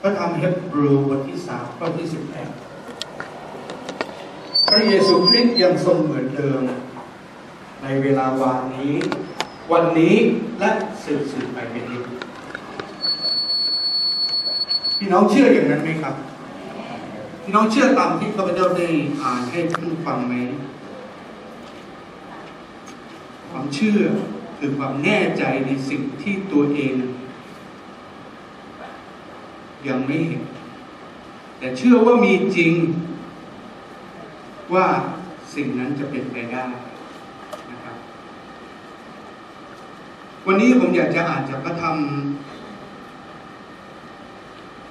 พระธรรมเฮบรูบทที่สามข้อที่สิบแปดพระเยซูคริสต์ยังทรงเหมือนเดิม ในเวลาวานนี้ วันนี้และสืบสืบไปเป็นนิจพี่น้องเชื่ออย่างนั้นไหมครับ พี่น้องเชื่อตามที่ข้าพเจ้าได้อ่านให้ท่านฟังไหมความเชื่อคือความแน่ใจในสิ่งที่ตัวเอง ยังไม่เห็น แต่เชื่อว่ามีจริงว่าสิ่งนั้นจะเป็นไปได้นะครับ วันนี้ผมอยากจะอ่านจากพระธรรม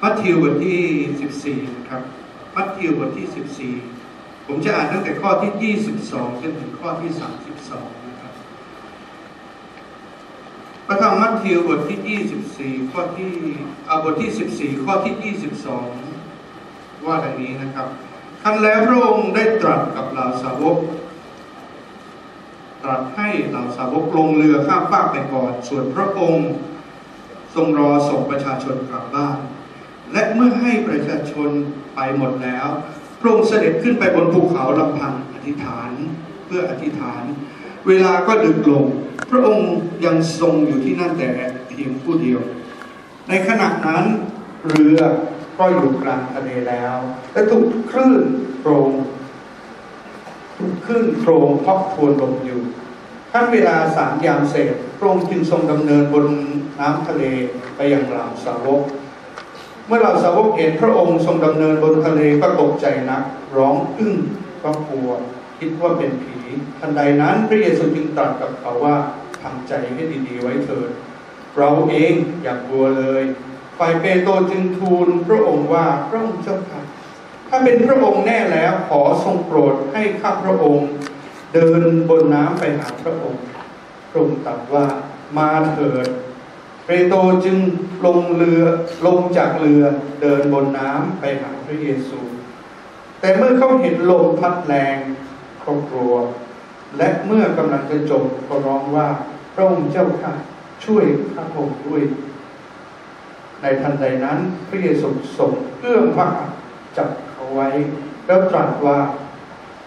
มัทธิวบทที่ 14 นะครับมัทธิวบทที่ 14 ผมจะอ่านตั้งแต่ข้อที่ 22จนถึงข้อที่ 32 นะครับ พระธรรมมั ทธิวบทที่ 24 ข้อที่อาบทที่ 14 ข้อที่ 22 ว่าอย่างนี้นะครับคันแล้วพระองค์ได้ตรัสกับเหล่าสาวก ตรัสให้เหล่าสาวกลงเรือข้ามฟากไปก่อน ส่วนพระองค์ทรงรอส่งประชาชนกลับบ้าน และเมื่อให้ประชาชนไปหมดแล้ว พระองค์เสด็จขึ้นไปบนภูเขาลำพังอธิษฐานเพื่ออธิษฐาน เวลาก็ดึกลง พระองค์ยังทรงอยู่ที่นั่นแต่เพียงผู้เดียว ในขณะนั้นเรือก็อยู่กลางทะเลแล้ว และถูกคลื่นโครงถูกคลื่นโครงพับทวนลมอยู่ขั้นเวลาสามยามเสร็จพระองค์จึงทรงดำเนินบนน้ำทะเลไปยังเหล่าสาวก เมื่อเหล่าสาวกเห็นพระองค์ทรงดำเนินบนทะเลก็ตกใจนัก ร้องอึ้งก็กลัว คิดว่าเป็นผีทันใดนั้นพระเยซูจึงตรัสกับเขาว่าทำใจให้ดีๆไว้เถิด เราเองอย่ากลัวเลยฝ่ายเปโตรจึงทูลพระองค์ว่าพระองค์เจ้าค่ะถ้าเป็นพระองค์แน่แล้วขอทรงโปรดให้ข้าพระองค์ เดินบนน้ำไปหาพระองค์พระองค์ตรัสว่ามาเถิดเปโตรจึงลงเรือลงจากเรือเดินบนน้ำไปหาพระเยซู แต่เมื่อเขาเห็นลมพัดแรง เขากลัว และเมื่อกำลังจะจบก็ร้องว่าพระองค์เจ้าค่ะช่วยข้าพระองค์ด้วย ในทันใดนั้นพระเยซูทรงเอื้อมพระหัตถ์จับเขาไว้ แล้วตรัสว่า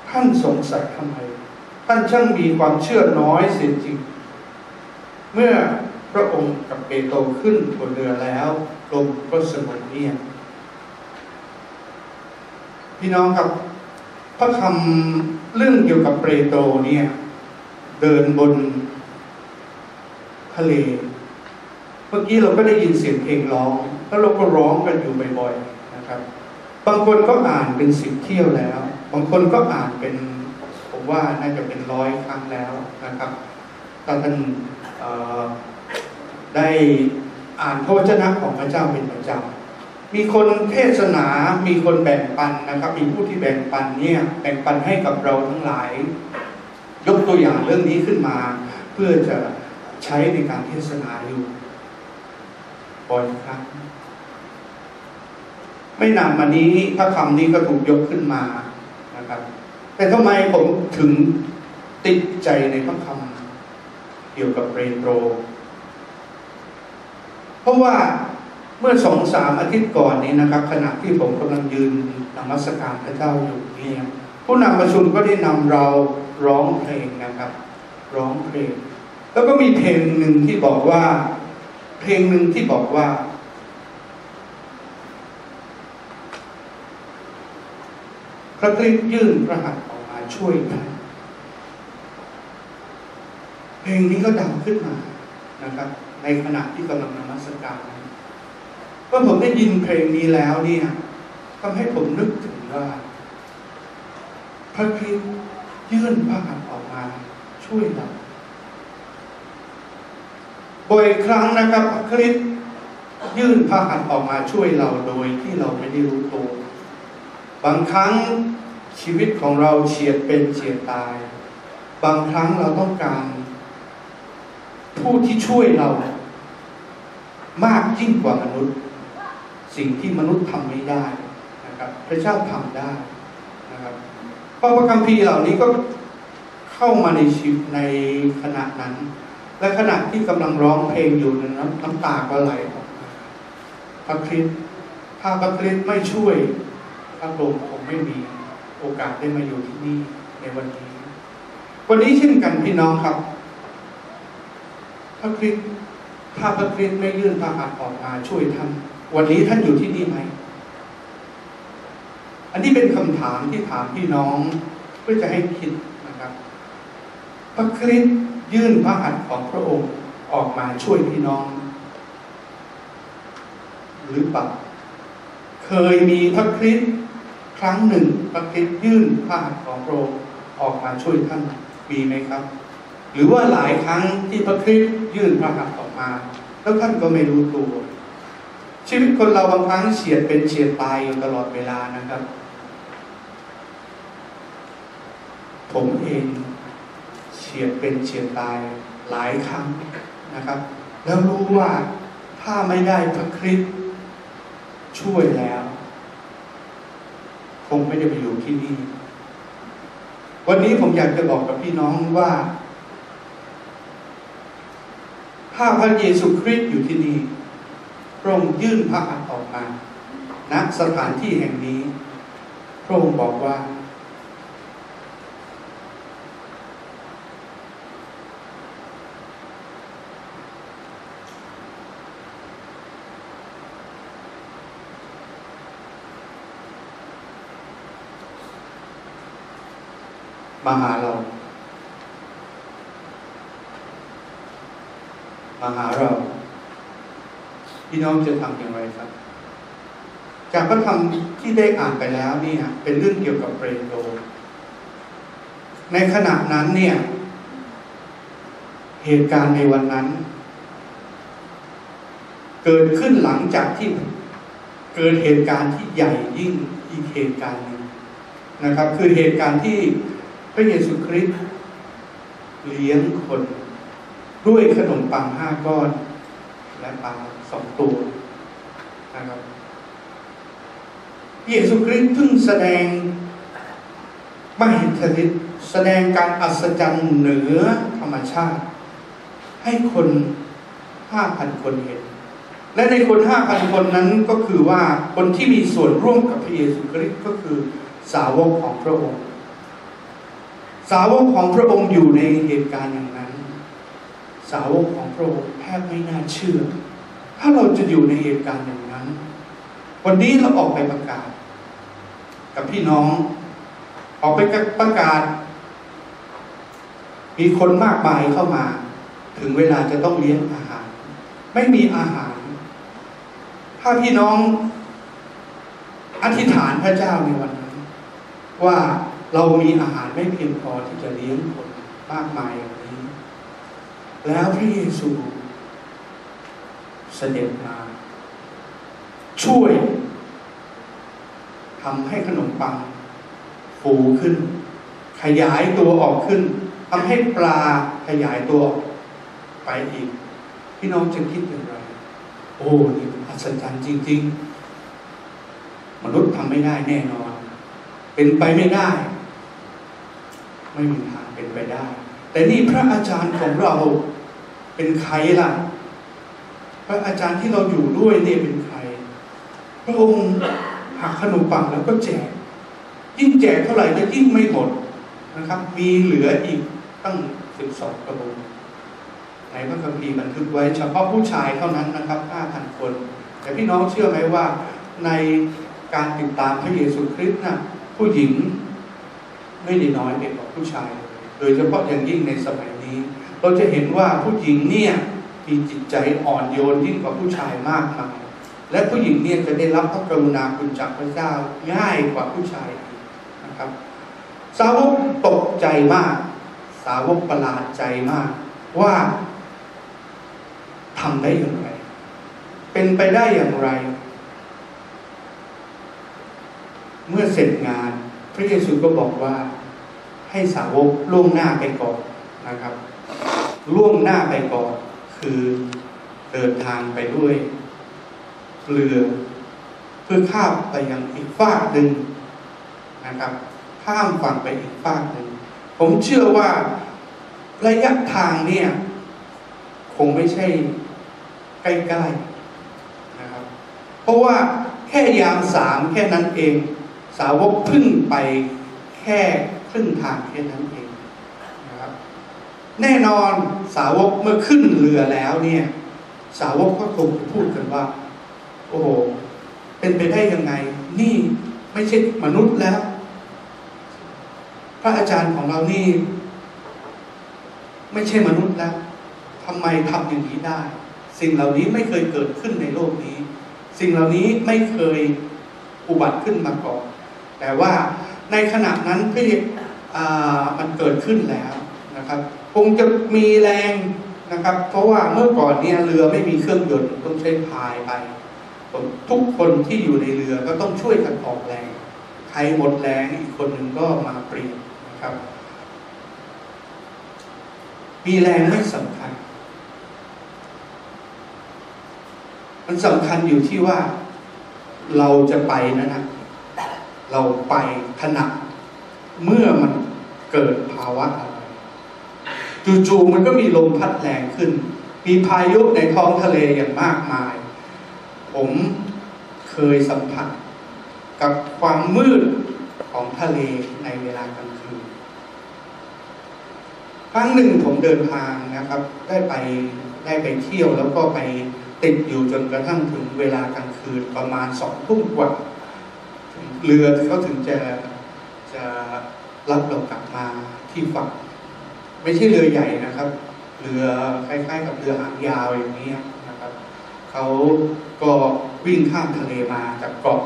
ท่านสงสัยทำไม ท่านช่างมีความเชื่อน้อยเสียจริง เมื่อพระองค์กับเปโตรขึ้นบนเรือแล้วลมก็สงบเงียบพี่น้องครับพระคำ เรื่องเกี่ยวกับเปโตรเนี่ย เดินบนทะเล เมื่อกี้เราก็ได้ยินเสียงเพลงร้อง แล้วเราก็ร้องกันอยู่บ่อยๆนะครับ บางคนก็อ่านเป็นสิบเที่ยวแล้ว บางคนก็อ่านเป็นผมว่าน่าจะเป็นร้อยครั้งแล้วนะครับถ้าท่านได้อ่านพระวจนะของพระเจ้าเป็นประจำ มีคนเทศนา มีคนแบ่งปันนะครับ มีผู้ที่แบ่งปันเนี่ยแบ่งปันให้กับเราทั้งหลาย ยกตัวอย่างเรื่องนี้ขึ้นมา เพื่อจะใช้ในการเทศนาอยู่บ่อยครั้งไม่นานมานี้พระคำนี้ก็ถูกยกขึ้นมานะครับ แต่ทำไมผมถึงติดใจในพระคำเกี่ยวกับเปโตรเพราะว่า เมื่อสองสามอาทิตย์ก่อนนี้นะครับ ขณะที่ผมกำลังยืนนมัสการพระเจ้าอยู่เนี่ยผู้นำประชุมก็ได้นำเราร้องเพลงนะครับ ร้องเพลง แล้วก็มีเพลงหนึ่งที่บอกว่า เพลงหนึ่งที่บอกว่า พระคริสต์ยื่นพระหัตถ์ออกมาช่วยท่านเพลงนี้ก็ดังขึ้นมานะครับ ในขณะที่กำลังนมัสการ เมื่อผมได้ยินเพลงนี้แล้วเนี่ยทำให้ผมนึกถึงว่าพระคริสต์ยื่นพระหัตถ์ออกมาช่วยเราบ่อยครั้งนะครับพระคริสต์ยื่นพระหัตถ์ออกมาช่วยเราโดยที่เราไม่ได้รู้ตัวบางครั้งชีวิตของเราเฉียดเป็นเฉียดตาย บางครั้งเราต้องการ ผู้ที่ช่วยเรา มากยิ่งกว่ามนุษย์ สิ่งที่มนุษย์ทำไม่ได้นะครับพระเจ้าทำได้นะครับเพราะพระคัมภีร์เหล่านี้ก็เข้ามาในชีวิตในขณะนั้น และขณะที่กำลังร้องเพลงอยู่นั้นน้ำตาก็ไหลออกมาพระคริสต์ถ้าพระคริสต์ไม่ช่วยพระพรมคงไม่มีโอกาสได้มาอยู่ที่นี่ในวันนี้ วันนี้เช่นกันพี่น้องครับ พระคริสต์ถ้าพระคริสต์ไม่ยื่นพระหัตถ์ออกมาช่วยท่าน วันนี้ท่านอยู่ที่นี่ไหม อันนี้เป็นคำถามที่ถามพี่น้องเพื่อจะให้คิดนะครับ พระคริสต์ยื่นพระหัตถ์ของพระองค์ออกมาช่วยพี่น้อง หรือเปล่าเคยมีพระคริสต์ครั้งหนึ่งพระคริสต์ยื่นพระหัตถ์ของพระองค์ออกมาช่วยท่านมีไหมครับ หรือว่าหลายครั้งที่พระคริสต์ยื่นพระหัตถ์ออกมา แล้วท่านก็ไม่รู้ตัว ชีวิตคนเราบางครั้งเฉียดเป็นเฉียดตายอยู่ตลอดเวลานะครับ ผมเองเฉียดเป็นเฉียดตายหลายครั้งนะครับ แล้วรู้ว่าถ้าไม่ได้พระคริสต์ช่วยแล้ว คงไม่ได้ไปอยู่ที่นี่ วันนี้ผมอยากจะบอกกับพี่น้องว่า ถ้าพระเยซูคริสต์อยู่ที่นี่ พระองค์ยื่นพระหัตถ์ออกมาณสถานที่แห่งนี้พระองค์บอกว่า มาหาเรา มาหาเรา พี่น้องจะทำอย่างไรครับ จากพระธรรมที่ได้อ่านไปแล้วเนี่ยเป็นเรื่องเกี่ยวกับเปรโตในขณะนั้นเนี่ย เหตุการณ์ในวันนั้น เกิดขึ้นหลังจากที่เกิดเหตุการณ์ที่ใหญ่ยิ่งอีกเหตุการณ์หนึ่งนะครับ คือเหตุการณ์ที่พระเยซูคริสต์เลี้ยงคนด้วยขนมปังห้าก้อน และปลาสองตัวนะครับพระเยซูคริสต์เพิ่งแสดงมหิทธิฤทธิ์แสดงการอัศจรรย์เหนือธรรมชาติ ให้คนห้าพันคนเห็น และในคนห้าพันคนนั้นก็คือว่าคนที่มีส่วนร่วมกับพระเยซูคริสต์ก็คือสาวกของพระองค์ สาวกของพระองค์อยู่ในเหตุการณ์อย่างนั้น สาวกของพระองค์แทบไม่น่าเชื่อ ถ้าเราจะอยู่ในเหตุการณ์อย่างนั้น วันนี้เราออกไปประกาศ กับพี่น้อง ออกไปประกาศ มีคนมากมายเข้ามา ถึงเวลาจะต้องเลี้ยงอาหาร ไม่มีอาหาร ถ้าพี่น้องอธิษฐานพระเจ้าในวันนั้น ว่าเรามีอาหารไม่เพียงพอที่จะเลี้ยงคนมากมาย แล้วพระเยซูเสด็จมา ช่วยทำให้ขนมปังฟูขึ้น ขยายตัวออกขึ้นทำให้ปลาขยายตัวไปอีก พี่น้องจะคิดอย่างไร โอ้นี่อัศจรรย์จริง ๆ มนุษย์ทำไม่ได้แน่นอน เป็นไปไม่ได้ ไม่มีทางเป็นไปได้ แต่นี่พระอาจารย์ของเรา เป็นใครล่ะ พระอาจารย์ที่เราอยู่ด้วยเนี่ยเป็นใคร พระองค์หักขนมปังแล้วก็แจก ยิ่งแจกเท่าไหร่ก็ยิ่งไม่หมดนะครับ มีเหลืออีกตั้งสิบสองกระบุงในพระคัมภีร์บันทึกไว้เฉพาะผู้ชายเท่านั้นนะครับห้าพันคน แต่พี่น้องเชื่อไหมว่าในการติดตามพระเยซูคริสต์นะผู้หญิงไม่ได้น้อยไปกว่าผู้ชาย โดยเฉพาะอย่างยิ่งในสมัยนี้ เราจะเห็นว่าผู้หญิงเนี่ยมีจิตใจอ่อนโยนยิ่งกว่าผู้ชายมากมายและผู้หญิงเนี่ยจะได้รับพระกรุณาคุณจากพระเจ้าง่ายกว่าผู้ชายนะครับ สาวกตกใจมาก สาวกประหลาดใจมาก ว่าทำได้อย่างไร เป็นไปได้อย่างไร เมื่อเสร็จงาน พระเยซูก็บอกว่าให้สาวกล่วงหน้าไปก่อนนะครับ ล่วงหน้าไปก่อนคือเดินทางไปด้วยเรือเพื่อข้ามไปยังอีกฝากหนึ่งนะครับข้ามฝั่งไปอีกฝากหนึ่งผมเชื่อว่าระยะทางเนี่ย คงไม่ใช่ใกล้ๆนะครับ เพราะว่าแค่ยามสามแค่นั้นเอง สาวกพึ่งไปแค่ครึ่งทางแค่นั้นเอง แน่นอนสาวกเมื่อขึ้นเรือแล้วเนี่ย สาวกก็คงพูดกันว่า โอ้โหเป็นไปได้ยังไง นี่ไม่ใช่มนุษย์แล้ว พระอาจารย์ของเรานี่ ไม่ใช่มนุษย์แล้วทำไมทำอย่างนี้ได้ สิ่งเหล่านี้ไม่เคยเกิดขึ้นในโลกนี้ สิ่งเหล่านี้ไม่เคยอุบัติขึ้นมาก่อน แต่ว่าในขณะนั้นที่มันเกิดขึ้นแล้วนะครับ คงจะมีแรงนะครับ เพราะว่าเมื่อก่อนเนี่ยเรือไม่มีเครื่องยนต์ต้องใช้พายไป ทุกคนที่อยู่ในเรือก็ต้องช่วยกันออกแรง ใครหมดแรงอีกคนหนึ่งก็มาเปลี่ยนนะครับ มีแรงไม่สำคัญ มันสำคัญอยู่ที่ว่าเราจะไปนะนะเราไปขณะเมื่อมันเกิดภาวะอะไร จู่ๆมันก็มีลมพัดแรงขึ้น มีพายุในท้องทะเลอย่างมากมาย ผมเคยสัมผัสกับความมืดของทะเลในเวลากลางคืนครั้งหนึ่งผมเดินทางนะครับ ได้ไปได้ไปเที่ยวแล้วก็ไปติดอยู่จนกระทั่งถึงเวลากลางคืนประมาณสองทุ่มกว่าเรือเขาถึงจะจะรับเรากลับมาที่ฝั่ง ไม่ใช่เรือใหญ่นะครับ เรือคล้ายๆกับเรือหางยาวอย่างนี้นะครับเขาก็วิ่งข้ามทะเลมาจากเกาะ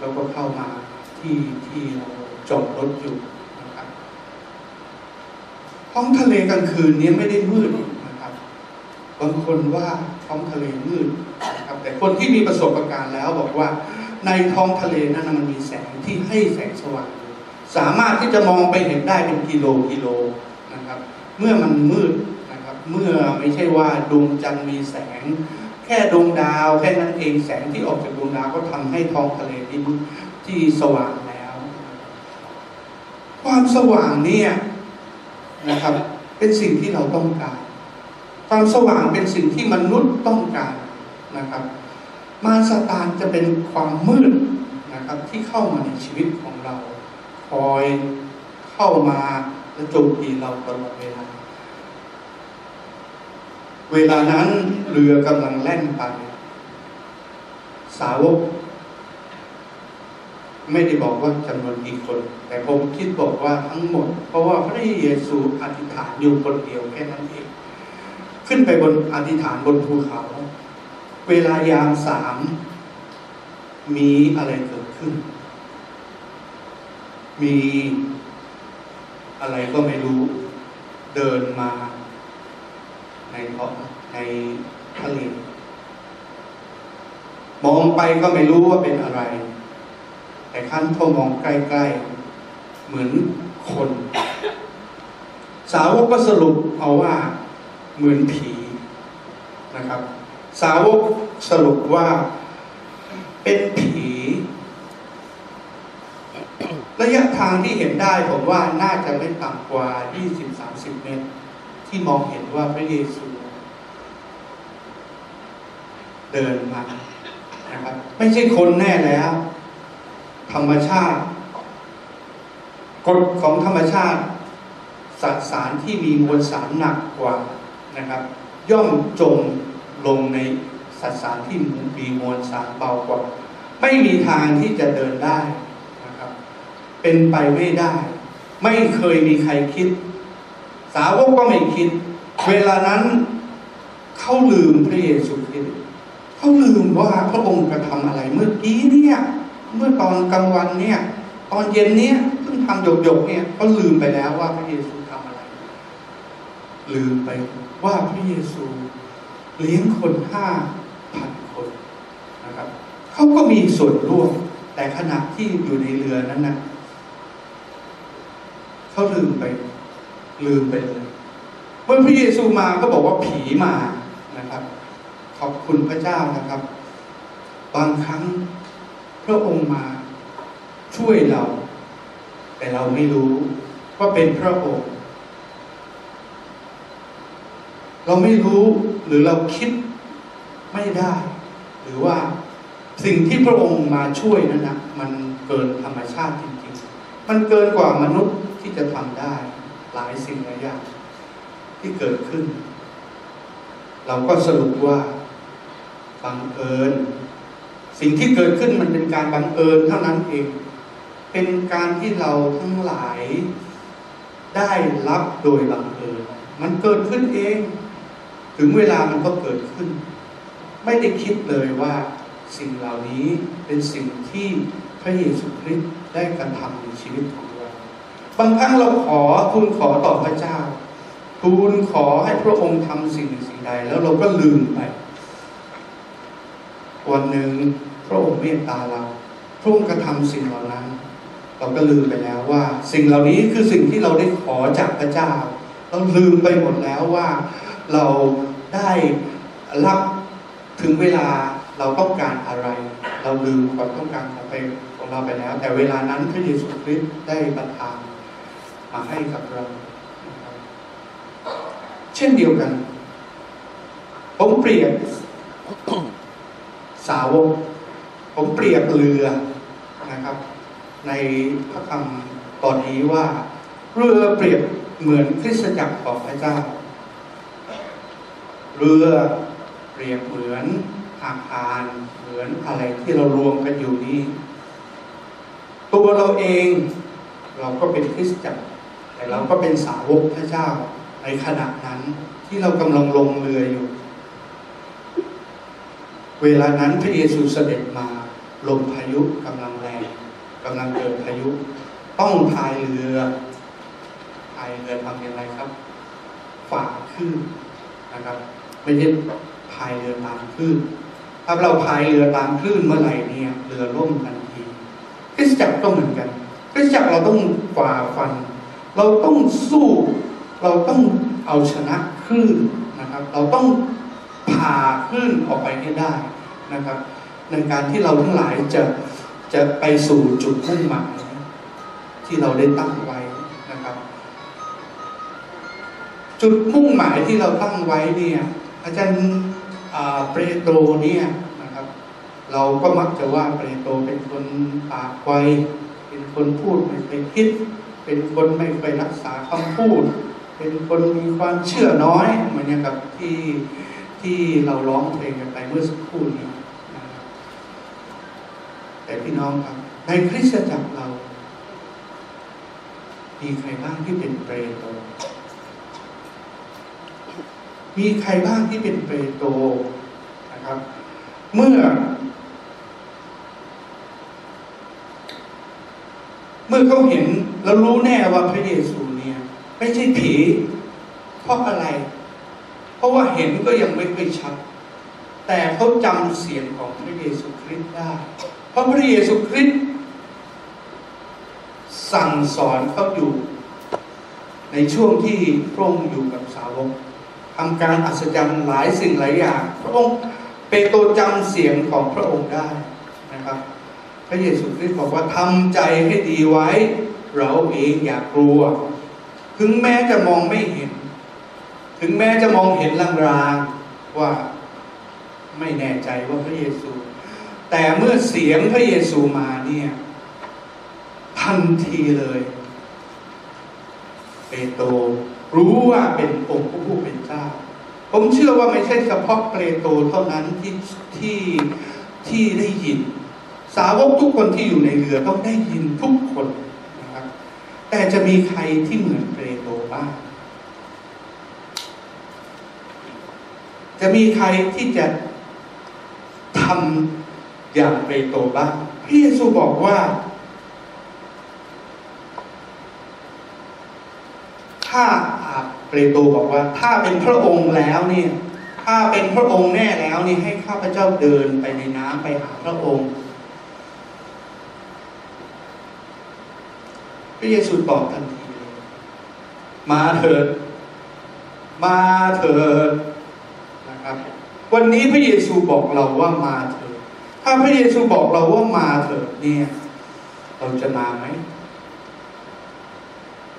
แล้วก็เข้ามาที่ที่เราจอดรถอยู่นะครับท้องทะเลกลางคืนนี้ไม่ได้มืดนะครับบางคนว่าท้องทะเลมืดนะครับแต่คนที่มีประสบการณ์แล้วบอกว่าในท้องทะเลนั้นมันมีแสงที่ให้แสงสว่างสามารถที่จะมองไปเห็นได้เป็นกิโลกิโลนะครับ เมื่อมันมืดนะครับเมื่อไม่ใช่ว่าดวงจันทร์มีแสง แค่ดวงดาวแค่นั้นเองแสงที่ออกจากดวงดาวก็ทำให้ท้องทะเลที่ที่สว่างแล้ว ความสว่างเนี่ยนะครับ เป็นสิ่งที่เราต้องการ ความสว่างเป็นสิ่งที่มนุษย์ต้องการนะครับ มารซาตานจะเป็นความมืดนะครับที่เข้ามาในชีวิตของเรา คอยเข้ามา และโจมตีเราตลอดเวลา เวลานั้นเรือกำลังแล่นไป สาวก ไม่ได้บอกว่าจำนวนกี่คน แต่ผมคิดบอกว่าทั้งหมด เพราะว่าพระเยซูอธิษฐานอยู่คนเดียวแค่นั้นเอง ขึ้นไปบนอธิษฐานบนภูเขา เวลายามสามมีอะไรเกิดขึ้น มี อะไรก็ไม่รู้เดินมาในท้องในทะเลมองไปก็ไม่รู้ว่าเป็นอะไร แต่ขั้นพอมองใกล้ๆ เหมือนคน สาวกก็สรุปเอาว่าเหมือนผีนะครับ สาวกสรุปว่าเป็นผี ระยะทางที่เห็นได้ผมว่าน่าจะไม่ต่ำกว่า 20-30 เมตร ที่มองเห็นว่าพระเยซูเดินมานะครับไม่ใช่คนแน่แล้ว ธรรมชาติกฎของธรรมชาติสสารที่มีมวลสารหนักกว่านะครับ ย่อมจมลงในสสารที่มีมวลสารเบากว่า ไม่มีทางที่จะเดินได้ เป็นไปไม่ได้ ไม่เคยมีใครคิด สาวกก็ไม่คิด เวลานั้นเขาลืมพระเยซูคริสต์เขาลืมว่าพระองค์กระทำอะไรเมื่อกี้เนี่ยเมื่อตอนกลางวันเนี่ย ตอนเย็นเนี่ยเพิ่งทำหยกๆเนี่ยก็ลืมไปแล้วว่าพระเยซูทำอะไร ลืมไปว่าพระเยซูเลี้ยงคนห้าพันคนนะครับเขาก็มีส่วนร่วมแต่ขณะที่อยู่ในเรือนั้นนะ เขาลืมไป ลืมไปเลยเมื่อพระเยซูมาก็บอกว่าผีมานะครับ ขอบคุณพระเจ้านะครับ บางครั้งพระองค์มาช่วยเรา แต่เราไม่รู้ว่าเป็นพระองค์ เราไม่รู้หรือเราคิดไม่ได้ หรือว่าสิ่งที่พระองค์มาช่วยนั้นนะมันเกินธรรมชาติจริงๆ มันเกินกว่ามนุษย์ ที่จะทำได้หลายสิ่งหลายอย่างที่เกิดขึ้น เราก็สรุปว่าบังเอิญ สิ่งที่เกิดขึ้นมันเป็นการบังเอิญเท่านั้นเอง เป็นการที่เราทั้งหลายได้รับโดยบังเอิญ มันเกิดขึ้นเอง ถึงเวลามันก็เกิดขึ้น ไม่ได้คิดเลยว่าสิ่งเหล่านี้เป็นสิ่งที่พระเยซูคริสต์ได้กระทำในชีวิตของ บางครั้งเราขอทูลขอต่อพระเจ้า ทูลขอให้พระองค์ทำสิ่งสิ่งใด แล้วเราก็ลืมไป วันหนึ่งพระองค์เมตตาเรา พระองค์กระทำสิ่งเหล่านั้น เราก็ลืมไปแล้วว่า สิ่งเหล่านี้คือสิ่งที่เราได้ขอจากพระเจ้า เราลืมไปหมดแล้วว่าเราได้รับถึงเวลาเราต้องการอะไร เราลืมความต้องการของไปของเราไปแล้ว แต่เวลานั้นพระเยซูคริสต์ได้ประทาน มาให้กับเรา เช่นเดียวกัน ผมเปรียบสาวก ผมเปรียบเรือนะครับ ในพระคำตอนนี้ว่าเรือเปรียบเหมือนคริสตจักรของพระเจ้า เรือเปรียบเหมือนอาคารเหมือนอะไรที่เรารวมกันอยู่นี้ ตัวเราเองเราก็เป็นคริสตจักร แต่เราก็เป็นสาวกพระเจ้าในขณะนั้นที่เรากำลังลงเรืออยู่ เวลานั้นพระเยซูเสด็จมาลมพายุกำลังแรงกำลังเกิดพายุ ต้องพายเรือพายเรือทำอย่างไรครับฝ่าคลื่นนะครับ ไม่ใช่พายเรือตามคลื่นถ้าเราพายเรือตามคลื่นเมื่อไหร่เนี่ย เรือล่มทันทีคริสจักรก็เหมือนกันคริสจักรเราต้องฝ่าฟัน เราต้องสู้ เราต้องเอาชนะคลื่นนะครับ เราต้องผ่าคลื่นออกไปให้ได้นะครับ ในการที่เราทั้งหลายจะจะไปสู่จุดมุ่งหมายที่เราได้ตั้งไว้นะครับ จุดมุ่งหมายที่เราตั้งไว้เนี่ยอาจารย์เปโตรเนี่ยนะครับ เราก็มักจะว่าเปโตรเป็นคนปากไวเป็นคนพูดไม่เคยคิด เป็นคนไม่เคยรักษาคำพูด เป็นคนมีความเชื่อน้อยเหมือนอย่างกับที่ที่เราร้องเพลงกันไปเมื่อสักครู่นี้แต่พี่น้องครับ ในคริสตจักรเรา มีใครบ้างที่เป็นเปโตรมีใครบ้างที่เป็นเปโตรนะครับ เมื่อ เมื่อเขาเห็นแล้วรู้แน่ว่าพระเยซูเนี่ยไม่ใช่ผี เพราะอะไร เพราะว่าเห็นก็ยังไม่ค่อยชัด แต่เขาจำเสียงของพระเยซูคริสต์ได้ เพราะพระเยซูคริสต์สั่งสอนเขาอยู่ ในช่วงที่พระองค์อยู่กับสาวกทำการอัศจรรย์หลายสิ่งหลายอย่าง พระองค์เปโตรจำเสียงของพระองค์ได้ พระเยซูคริสต์บอกว่าทำใจให้ดีไว้ เราเองอย่ากลัว ถึงแม้จะมองไม่เห็น ถึงแม้จะมองเห็นลางๆว่าไม่แน่ใจว่าพระเยซู แต่เมื่อเสียงพระเยซูมาเนี่ยทันทีเลยเปโตรรู้ว่าเป็นองค์พระผู้เป็นเจ้า ผมเชื่อว่าไม่ใช่เฉพาะเปโตรเท่านั้นที่ที่ที่ได้ยิน สาวกทุกคนที่อยู่ในเรือต้องได้ยินทุกคนนะครับ แต่จะมีใครที่เหมือนเปโตรบ้าง จะมีใครที่จะทำอย่างเปโตรบ้างพระเยซูบอกว่าถ้าเปโตรบอกว่า ถ้าเป็นพระองค์แล้วเนี่ย ถ้าเป็นพระองค์แน่แล้วนี่ให้ข้าพเจ้าเดินไปในน้ำไปหาพระองค์ ระเยซูตอบทันทีเลยมาเถิด มาเถิดนะครับ วันนี้พระเยซูบอกเราว่ามาเถิด ถ้าพระเยซูบอกเราว่ามาเถิดเนี่ย เราจะมาไหม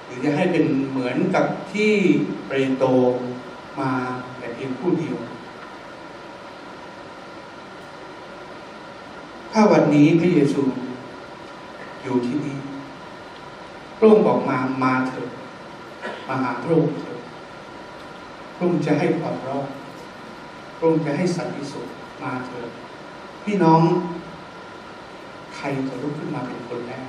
หรือจะให้เป็นเหมือนกับที่เปโตรมาแต่เพียงผู้เดียว ถ้าวันนี้พระเยซูอยู่ที่นี่ พระองค์บอกมามาเถิดมาหาพระองค์เถิดพระองค์จะให้ความรอดพระองค์จะให้สันติสุขมาเถิดพี่น้องใครจะลุกขึ้นมาเป็นคนแรก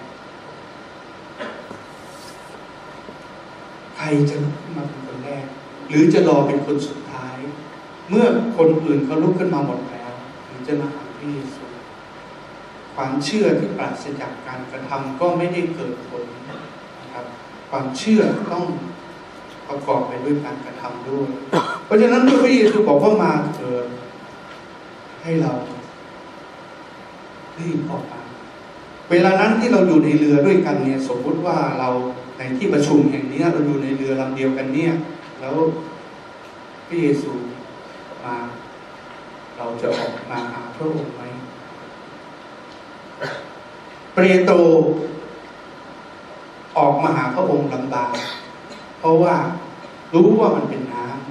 ใครจะลุกขึ้นมาเป็นคนแรก หรือจะรอเป็นคนสุดท้าย เมื่อคนอื่นเขาลุกขึ้นมาหมดแล้วถึงจะมาหาพระเยซูความเชื่อที่ปราศจากการกระทำก็ไม่ได้เกิดผล ความเชื่อต้องประกอบไปด้วยการกระทำด้วย เพราะฉะนั้นพระเยซูบอกว่ามาเถิดให้เรารีบออกมาเวลานั้นที่เราอยู่ในเรือด้วยกันเนี่ยสมมติว่าเราในที่ประชุมแห่งนี้เราอยู่ในเรือลำเดียวกันเนี่ย แล้วพระเยซูมา เราจะออกมาหาพระองค์ไหมเปโตร ออกมาหาพระองค์ลำบากเพราะว่ารู้ว่ามันเป็นน้ำ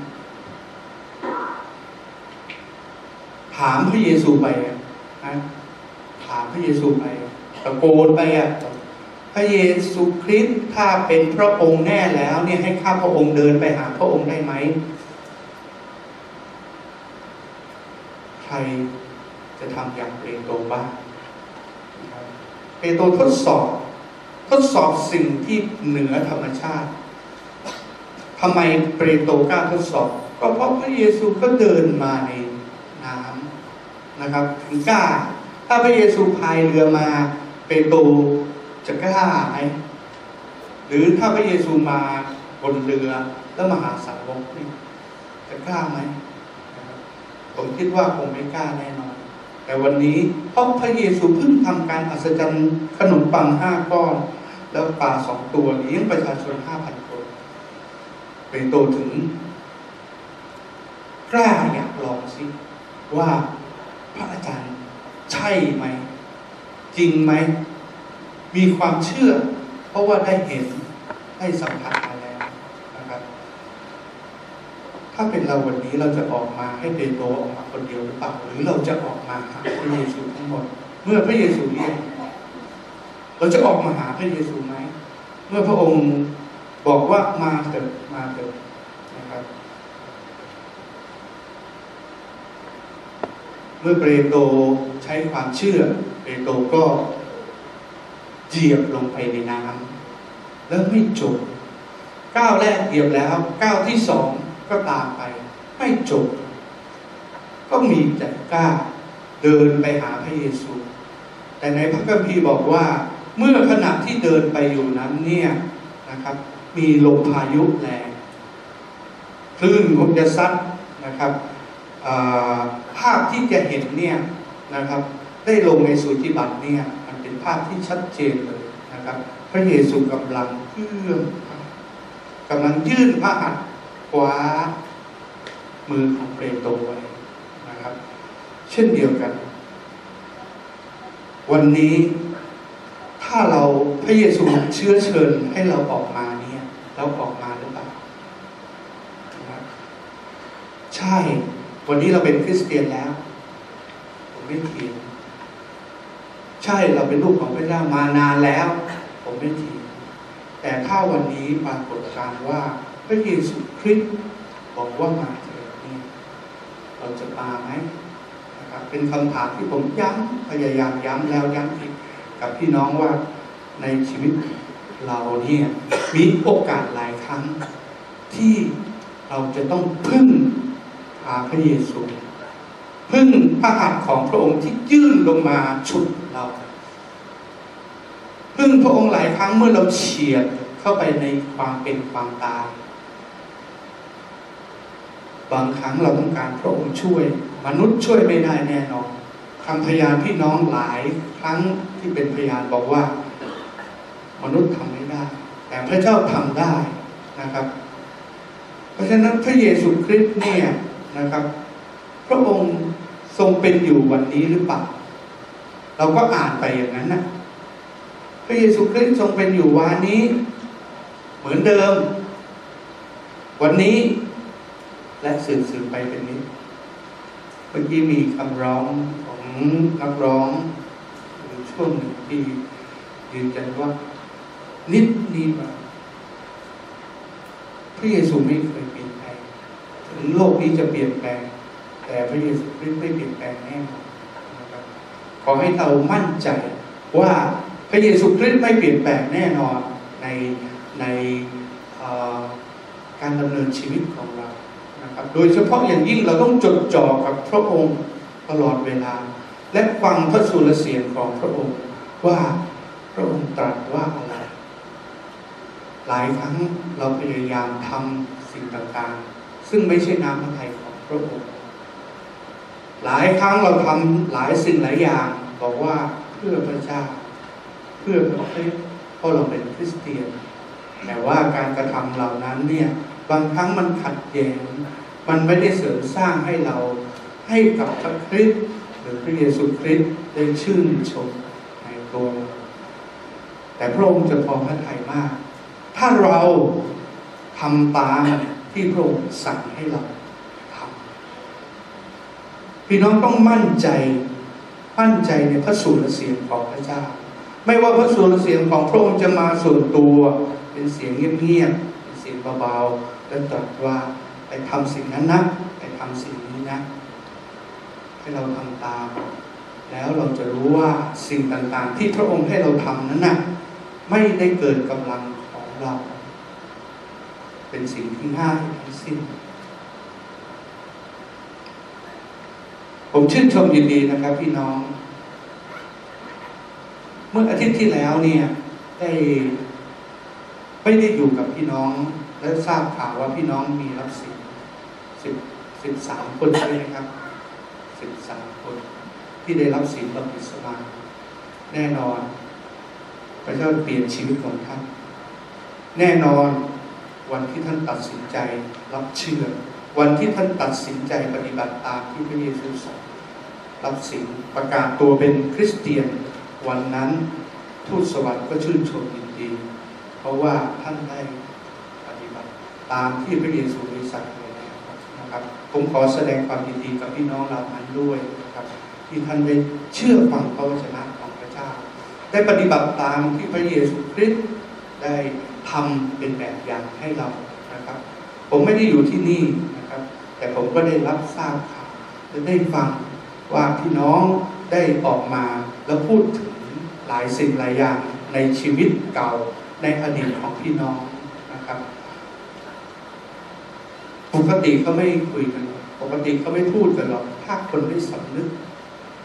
ถามพระเยซูไปนะถามพระเยซูไปตะโกนไปอะพระเยซูคริสต์ถ้าเป็นพระองค์แน่แล้วเนี่ยให้ข้าพระองค์เดินไปหาพระองค์ได้ไหมใครจะทำอย่างเปโตรบ้างเปโตรทดสอบ ทดสอบสิ่งที่เหนือธรรมชาติทำไมเปโตกล้าทดสอบ ก็เพราะพระเยซูก็เดินมาในน้ำนะครับถึงกล้า ถ้าพระเยซูพายเรือมา เปโตรจะกล้าไหมหรือถ้าพระเยซูมาบนเรือแล้วมาหาสาวกนี่จะกล้าไหมผมคิดว่าคงไม่กล้าแน่นอน แต่วันนี้เพราะพระเยซูเพิ่งทำการอัศจรรย์ขนมปังห้าก้อน แล้วปลาสองตัวเลี้ยงประชาชนห้าพันคนเปโตถึงกล้าอยากลองสิว่าพระอาจารย์ใช่ไหม จริงไหม มีความเชื่อ เพราะว่าได้เห็นได้สัมผัสมาแล้วนะครับ ถ้าเป็นเราวันนี้เราจะออกมาให้เปโตรออกมาคนเดียวหรือเปล่าหรือเราจะออกมาหาพระเยซูทั้งหมด เมื่อพระเยซูเรียกเราจะออกมาหาพระเยซูไหมเมื่อพระองค์บอกว่ามาเถิดมาเถิดนะครับ เมื่อเปโตรใช้ความเชื่อเปโตรก็เหยียบลงไปในน้ำแล้วไม่จมก้าวแรกเหยียบแล้วก้าวที่สอง ก็ตามไป ไม่จบ ก็มีใจกล้าเดินไปหาพระเยซู แต่ในพระคัมภีร์บอกว่า เมื่อขณะที่เดินไปอยู่นั้นเนี่ยนะครับ มีลมพายุแรงคลื่นคงจะซัดนะครับภาพที่จะเห็นเนี่ยนะครับ ได้ลงในสูจิบัตรเนี่ย มันเป็นภาพที่ชัดเจนเลยนะครับ พระเยซูกำลังเอื้อมกำลังยื่นพระหัตถ์ ว้ามือของเปโตไว้นะครับ เช่นเดียวกัน วันนี้ถ้าเราพระเยซูเชื้อเชิญให้เราออกมาเนี่ยเราออกมาหรือเปล่านะครับใช่ วันนี้เราเป็นคริสเตียนแล้ว ผมไม่เถียงใช่เราเป็นลูกของพระเจ้ามานานแล้ว ผมไม่เถียงแต่ถ้าวันนี้ปรากฏการว่า พระเยซูคริสต์บอกว่ามาเถิดนี่เราจะมาไหมนะครับเป็นคำถามที่ผมย้ำพยายามย้ำแล้วย้ำอีกกับพี่น้องว่าในชีวิตเราเนี่ยมีโอกาสหลายครั้ง ที่เราจะต้องพึ่งพาพระเยซูพึ่งพระหัตถ์ของพระองค์ที่ยื่นลงมาฉุดเรา พึ่งพระองค์หลายครั้งเมื่อเราเฉียดเข้าไปในความเป็นความตาย บางครั้งเราต้องการพระองค์ช่วย มนุษย์ช่วยไม่ได้แน่นอนคำพยานพี่น้องหลายครั้งที่เป็นพยานบอกว่า มนุษย์ทำไม่ได้ แต่พระเจ้าทำได้นะครับ เพราะฉะนั้นพระเยซูคริสต์เนี่ยนะครับ พระองค์ทรงเป็นอยู่วันนี้หรือเปล่าเราก็อ่านไปอย่างนั้นนะพระเยซูคริสต์ทรงเป็นอยู่วันนี้ เหมือนเดิม วันนี้ และสืบสืบไปเป็นนี้เมื่อกี้มีคำร้องของนักร้องช่วงหนึ่งที่ยืนยันว่า นิดนี้ว่าพระเยซูไม่เคยเปลี่ยนแปลงถึงโลกนี้จะเปลี่ยนแปลง แต่พระเยซูคริสต์ไม่เปลี่ยนแปลงแน่นอนนะครับขอให้เรามั่นใจว่าพระเยซูคริสต์ไม่เปลี่ยนแปลงแน่นอนในในการดำเนินชีวิตของเรา นะครับโดยเฉพาะอย่างยิ่งเราต้องจดจ่อกับพระองค์ตลอดเวลา และฟังพระสุรเสียงของพระองค์ว่าพระองค์ตรัสว่าอะไร หลายครั้งเราพยายามทำสิ่งต่างๆ ซึ่งไม่ใช่น้ำพระทัยของพระองค์หลายครั้งเราทำหลายสิ่งหลายอย่าง บอกว่าเพื่อพระเจ้า เพื่อพระคริสต์เพราะเราเป็นคริสเตียนแต่ว่าการกระทำเหล่านั้นเนี่ย บางครั้งมันขัดแย้งมันไม่ได้เสริมสร้างให้เราให้กับพระคริสต์หรือพระเยซูคริสต์ได้ชื่นชมในตัวแต่พระองค์จะพอพระทัยมาก ถ้าเราทำตามที่พระองค์สั่งให้เราทำพี่น้องต้องมั่นใจมั่นใจในพระสุรเสียงของพระเจ้า ไม่ว่าพระสุรเสียงของพระองค์จะมาส่วนตัว เป็นเสียงเงียบๆเป็นเสียงเบาๆ และตรัสว่าไปทำสิ่งนั้นนะไปทำสิ่งนี้นะให้เราทำตาม แล้วเราจะรู้ว่าสิ่งต่างๆ ที่พระองค์ให้เราทำนั้นน่ะไม่ได้เกินกำลังของเรา เป็นสิ่งที่ง่ายทั้งสิ้นผมชื่นชมยินดีนะครับ พี่น้อง เมื่ออาทิตย์ที่แล้วเนี่ยได้ไม่ได้อยู่กับพี่น้อง และทราบข่าวว่าพี่น้องมีรับสิทธิ์สิบสิบสามคนใช่ไหมครับสิบสามคนที่ได้รับสิทธิ์บัพติศมาแน่นอน พระเจ้าเปลี่ยนชีวิตของท่าน แน่นอนวันที่ท่านตัดสินใจรับเชื่อ วันที่ท่านตัดสินใจปฏิบัติตามที่พระเยซูสอนรับสิ่งประกาศตัวเป็นคริสเตียน วันนั้นทูตสวรรค์ก็ชื่นชมยินดี เพราะว่าท่านได้ ตามที่พระเยซูได้สั่งไว้แล้วนะครับ ผมขอแสดงความยินดีกับพี่น้องเหล่านั้นด้วยนะครับ ที่ท่านได้เชื่อฟังพระวจนะของพระเจ้า ได้ปฏิบัติตามที่พระเยซูคริสต์ได้ทำเป็นแบบอย่างให้เรานะครับ ผมไม่ได้อยู่ที่นี่นะครับ แต่ผมก็ได้รับทราบข่าวและได้ฟังว่าพี่น้องได้ออกมาแล้วพูดถึงหลายสิ่งหลายอย่างในชีวิตเก่าในอดีตของพี่น้องนะครับ ปกติเขาไม่คุยกัน ปกติเขาไม่พูดกันหรอกถ้าคนไม่สำนึก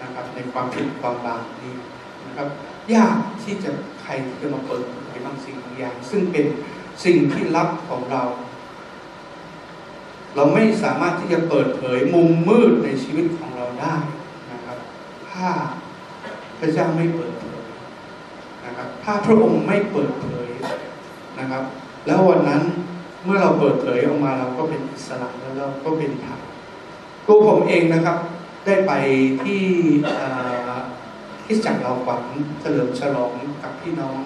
นะครับ ในความผิดความบาปนี้นะครับ ยากที่จะใครจะมาเปิดเผยบางสิ่งบางอย่าง ซึ่งเป็นสิ่งที่ลับของเรา เราไม่สามารถที่จะเปิดเผยมุมมืดในชีวิตของเราได้นะครับ ถ้าพระเจ้าไม่เปิดเผยนะครับ ถ้าพระองค์ไม่เปิดเผยนะครับ แล้ววันนั้น เมื่อเราเปิดเผยออกมาเราก็เป็นอิสระแล้วเราก็เป็นธรรมตัวผมเองนะครับ ได้ไปที่เอ่จักรเราขวัญเฉลิมฉลองกับพี่น้อง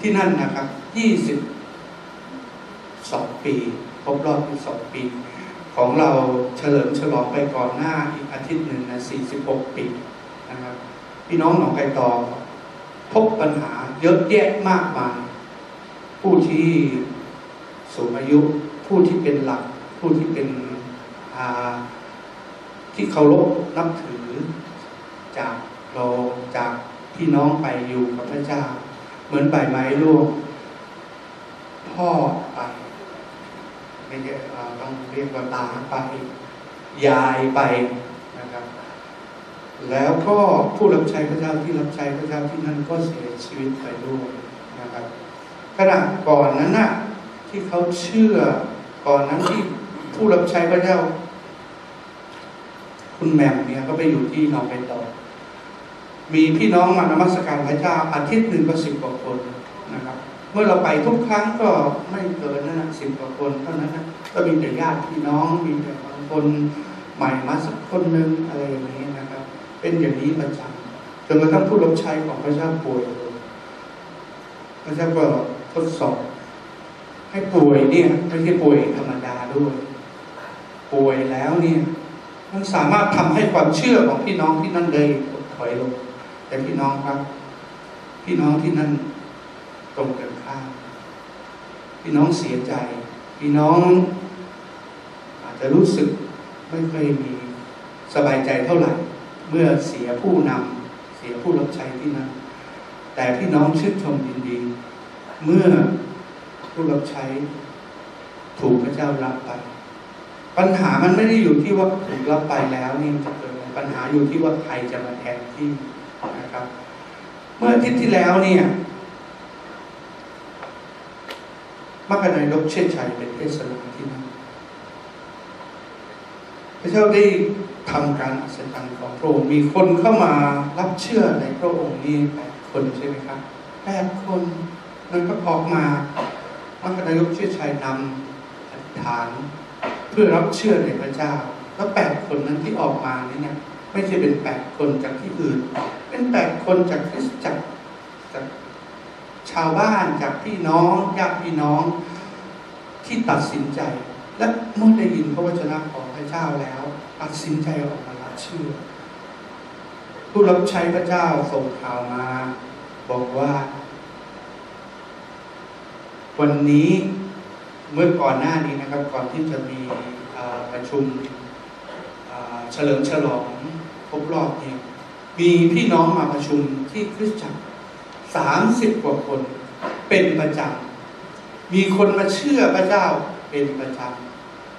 ที่นั่นนะครับ22ปีครบรอบ22ปี ของเราเฉลิมฉลองไปก่อนหน้าอีกอาทิตย์หนึ่งนะ46ปีนะครับ พี่น้องหนองไก่ตอพบปัญหาเยอะแยะมากมายผู้ที่ สูงอายุ ผู้ที่เป็นหลัก ผู้ที่เป็นที่เคารพนับถือ จากเราจากพี่น้องไปอยู่กับพระเจ้า เหมือนใบไม้ร่วงพ่อไปไม่ใช่ต้องเรียกว่าตาไป ยายไปนะครับ แล้วก็ผู้รับใช้พระเจ้าที่รับใช้พระเจ้าที่นั่นก็เสียชีวิตไปด้วยนะครับขณะก่อนนั้นน่ะ ที่เขาเชื่อก่อนนั้นที่ผู้รับใช้พระเจ้า คุณแหม่มเนี่ยก็ไปอยู่ที่หนองไผ่ต่อมีพี่น้องมานมัสการพระเจ้าอาทิตย์หนึ่งก็สิบกว่าคนนะครับ เมื่อเราไปทุกครั้งก็ไม่เกินนะสิบกว่าคนเท่านั้นนะก็มีแต่ญาติพี่น้องมีแต่บางคนใหม่มาสักคนหนึ่งอะไรอย่างนี้นะครับ เป็นอย่างนี้ประจำจนกระทั่งผู้รับใช้ของพระเจ้าป่วยพระเจ้าก็ทดสอบ ให้ป่วยเนี่ยไม่ใช่ป่วยธรรมดาด้วย ป่วยแล้วเนี่ย มันสามารถทำให้ความเชื่อของพี่น้องที่นั่นเลยถดถอยลง แต่พี่น้องครับ พี่น้องที่นั่นตรงกันข้ามพี่น้องเสียใจ พี่น้อง อาจจะรู้สึกไม่ค่อยมีสบายใจเท่าไหร่ เมื่อเสียผู้นำเสียผู้รับใช้ที่นั่นแต่พี่น้องชื่นชมยินดี เมื่อ ผู้รับใช้ ถูกพระเจ้ารับไป ปัญหามันไม่ได้อยู่ที่ว่าถูกรับไปแล้วนี่จะเกิดอะไรปัญหาอยู่ที่ว่าใครจะมาแทนที่นะครับ เมื่ออาทิตย์ที่แล้วเนี่ยมักกะนายกเชษชัยเป็นเทศนาที่นั่นพระเจ้าได้ทำการอัศจรรย์ของพระองค์มีคนเข้ามารับเชื่อในพระองค์นี่แปดคนใช่ไหมครับแปดคนนั้นก็ออกมา มักกนายกเชษชัยนำอธิษฐาน เพื่อรับเชื่อในพระเจ้า แล้วแปดคนนั้นที่ออกมาเนี่ยไม่ใช่เป็นแปดคนจากที่อื่น เป็นแปดคนจากคริสตจักรจากชาวบ้านจากพี่น้องญาติพี่น้องที่ตัดสินใจ และเมื่อได้ยินพระวจนะของพระเจ้าแล้ว ตัดสินใจออกมารับเชื่อ ผู้รับใช้พระเจ้าส่งข่าวมา บอกว่า วันนี้เมื่อก่อนหน้านี้นะครับก่อนที่จะมีประชุมเฉลิมฉลองครบรอบเนี่ยมีพี่น้องมาประชุมที่คริสตจักรสามสิบกว่าคนเป็นประจำมีคนมาเชื่อพระเจ้าเป็นประจ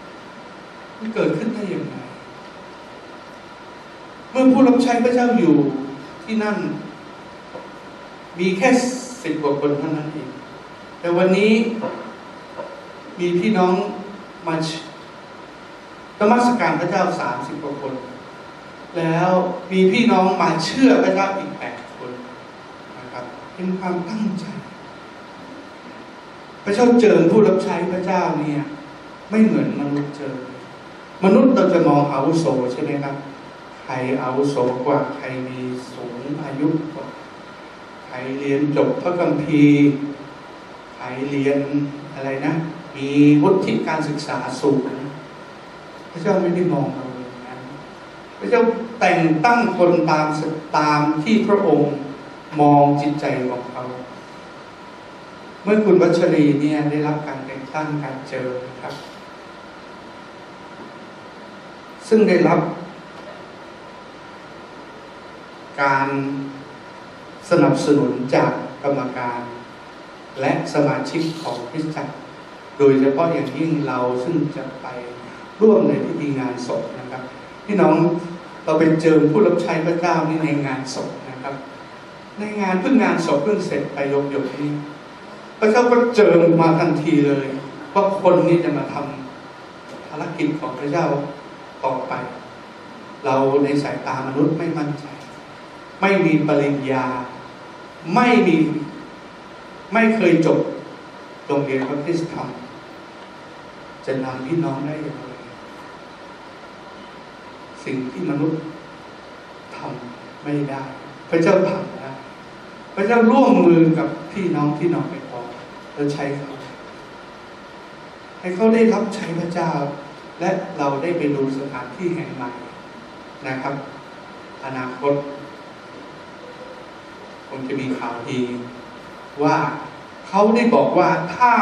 ำมันเกิดขึ้นได้อยังไงเมื่อผู้รับใช้พระเจ้าอยู่ที่นั่น มีแค่สิบกว่าคนเท่านั้นเอง แต่วันนี้มีพี่น้องมานมัสการพระเจ้าสามสิบกว่าคน แล้วมีพี่น้องมาเชื่อพระเจ้าอีกแปดคนนะครับเป็นความตั้งใจ พระเจ้าเจอผู้รับใช้พระเจ้าเนี่ย ไม่เหมือนมนุษย์เจอมนุษย์เราจะมองอาวุโสใช่ไหมครับ ใครอาวุโสกว่า ใครมีสูงอายุกว่า ใครเรียนจบพระคัมภี ร์ใครเรียนอะไรนะ มีวุฒิการศึกษาสูงพระเจ้าไม่ได้มองเราอย่างนั้นพระเจ้าแต่งตั้งคนตามตามที่พระองค์มองจิตใจของเขา เมื่อคุณวัชรีเนี่ยได้รับการแต่งตั้งการเจอครับ ซึ่งได้รับการสนับสนุนจากกรรมการ และสมาชิกของคริสตจักร โดยเฉพาะอย่างยิ่งเราซึ่งจะไปร่วมในพิธีงานศพนะครับพี่น้องเราไปเจอผู้รับใช้พระเจ้านี่ในงานศพนะครับ ในงานเพิ่งงานศพเพิ่งเสร็จไปยกยกนี้พระเจ้าก็เจอมาทันทีเลยว่าคนนี้จะมาทำภารกิจของพระเจ้าต่อไป เราในสายตามนุษย์ไม่มั่นใจ ไม่มีปริญญา ไม่มี ไม่เคยจบโรงเรียนพระคิสธรรมจะนำพี่น้องได้อย่างไรสิ่งที่มนุษย์ทำไม่ได้ พระเจ้าทำได้พระเจ้าร่วมมือกับพี่น้องที่น้องไปพอแล้วใช้เขา ให้เขาได้รับใช้พระเจ้า และเราได้ไปดูสถานที่แห่งใหม่นะครับ อนาคตคงจะมีข่าวดี ว่าเขาได้บอกว่าถ้า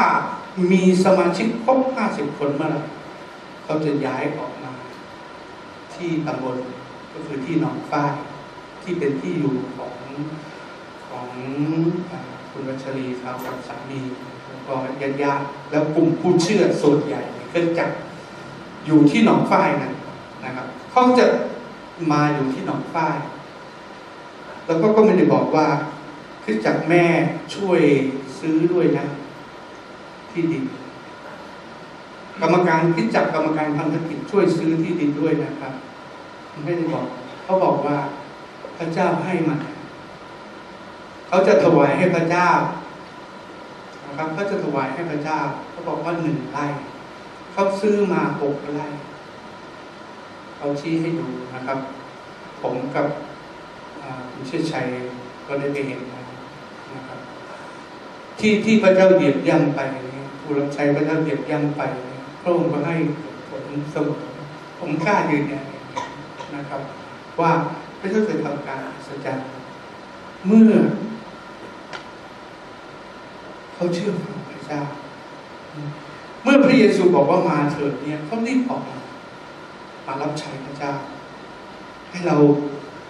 มีสมาชิกครบห้าสิบคนเมื่อไหร่เขาจะย้ายออกมา ที่ตำบลก็คือที่หนองฝ้ายที่เป็นที่อยู่ของของคุณวัชรีครับกับสามีแล้วก็ญาติญาติแล้วกลุ่มผู้เชื่อส่วนใหญ่ก็จะอยู่ที่หนองฝ้ายนะนะครับเขาจะมาอยู่ที่หนองฝ้าย แล้วก็ก็ไม่ได้บอกว่า คือจากแม่ช่วยซื้อด้วยนะ ที่ดิน กรรมการคิดจับกรรมการพันธกิจช่วยซื้อที่ดินด้วยนะครับไม่ได้บอก เขาบอกว่าพระเจ้าให้มาเขาจะถวายให้พระเจ้านะครับเขาจะถวายให้พระเจ้าเขาบอกว่าหนึ่งไร่เขาซื้อมาหกไร่เขาชี้ให้ดูนะครับ ผมกับคุณเชิดชัยก็ได้ไปเห็นนะ ที่ที่พระเจ้าเหยียบย่ำไปผู้รับใช้พระเจ้าเหยียบย่ำไปพระองค์ก็ให้ผลสมอผมกล้ายืนยันนะครับ ว่าพระเจ้าเคยทำการอัศจรรย์เมื่อ เขาเชื่อฟังพระเจ้า เมื่อพระเยซูบอกว่ามาเถิดเนี่ยเขารีบออกมามารับใช้พระเจ้า ให้เรา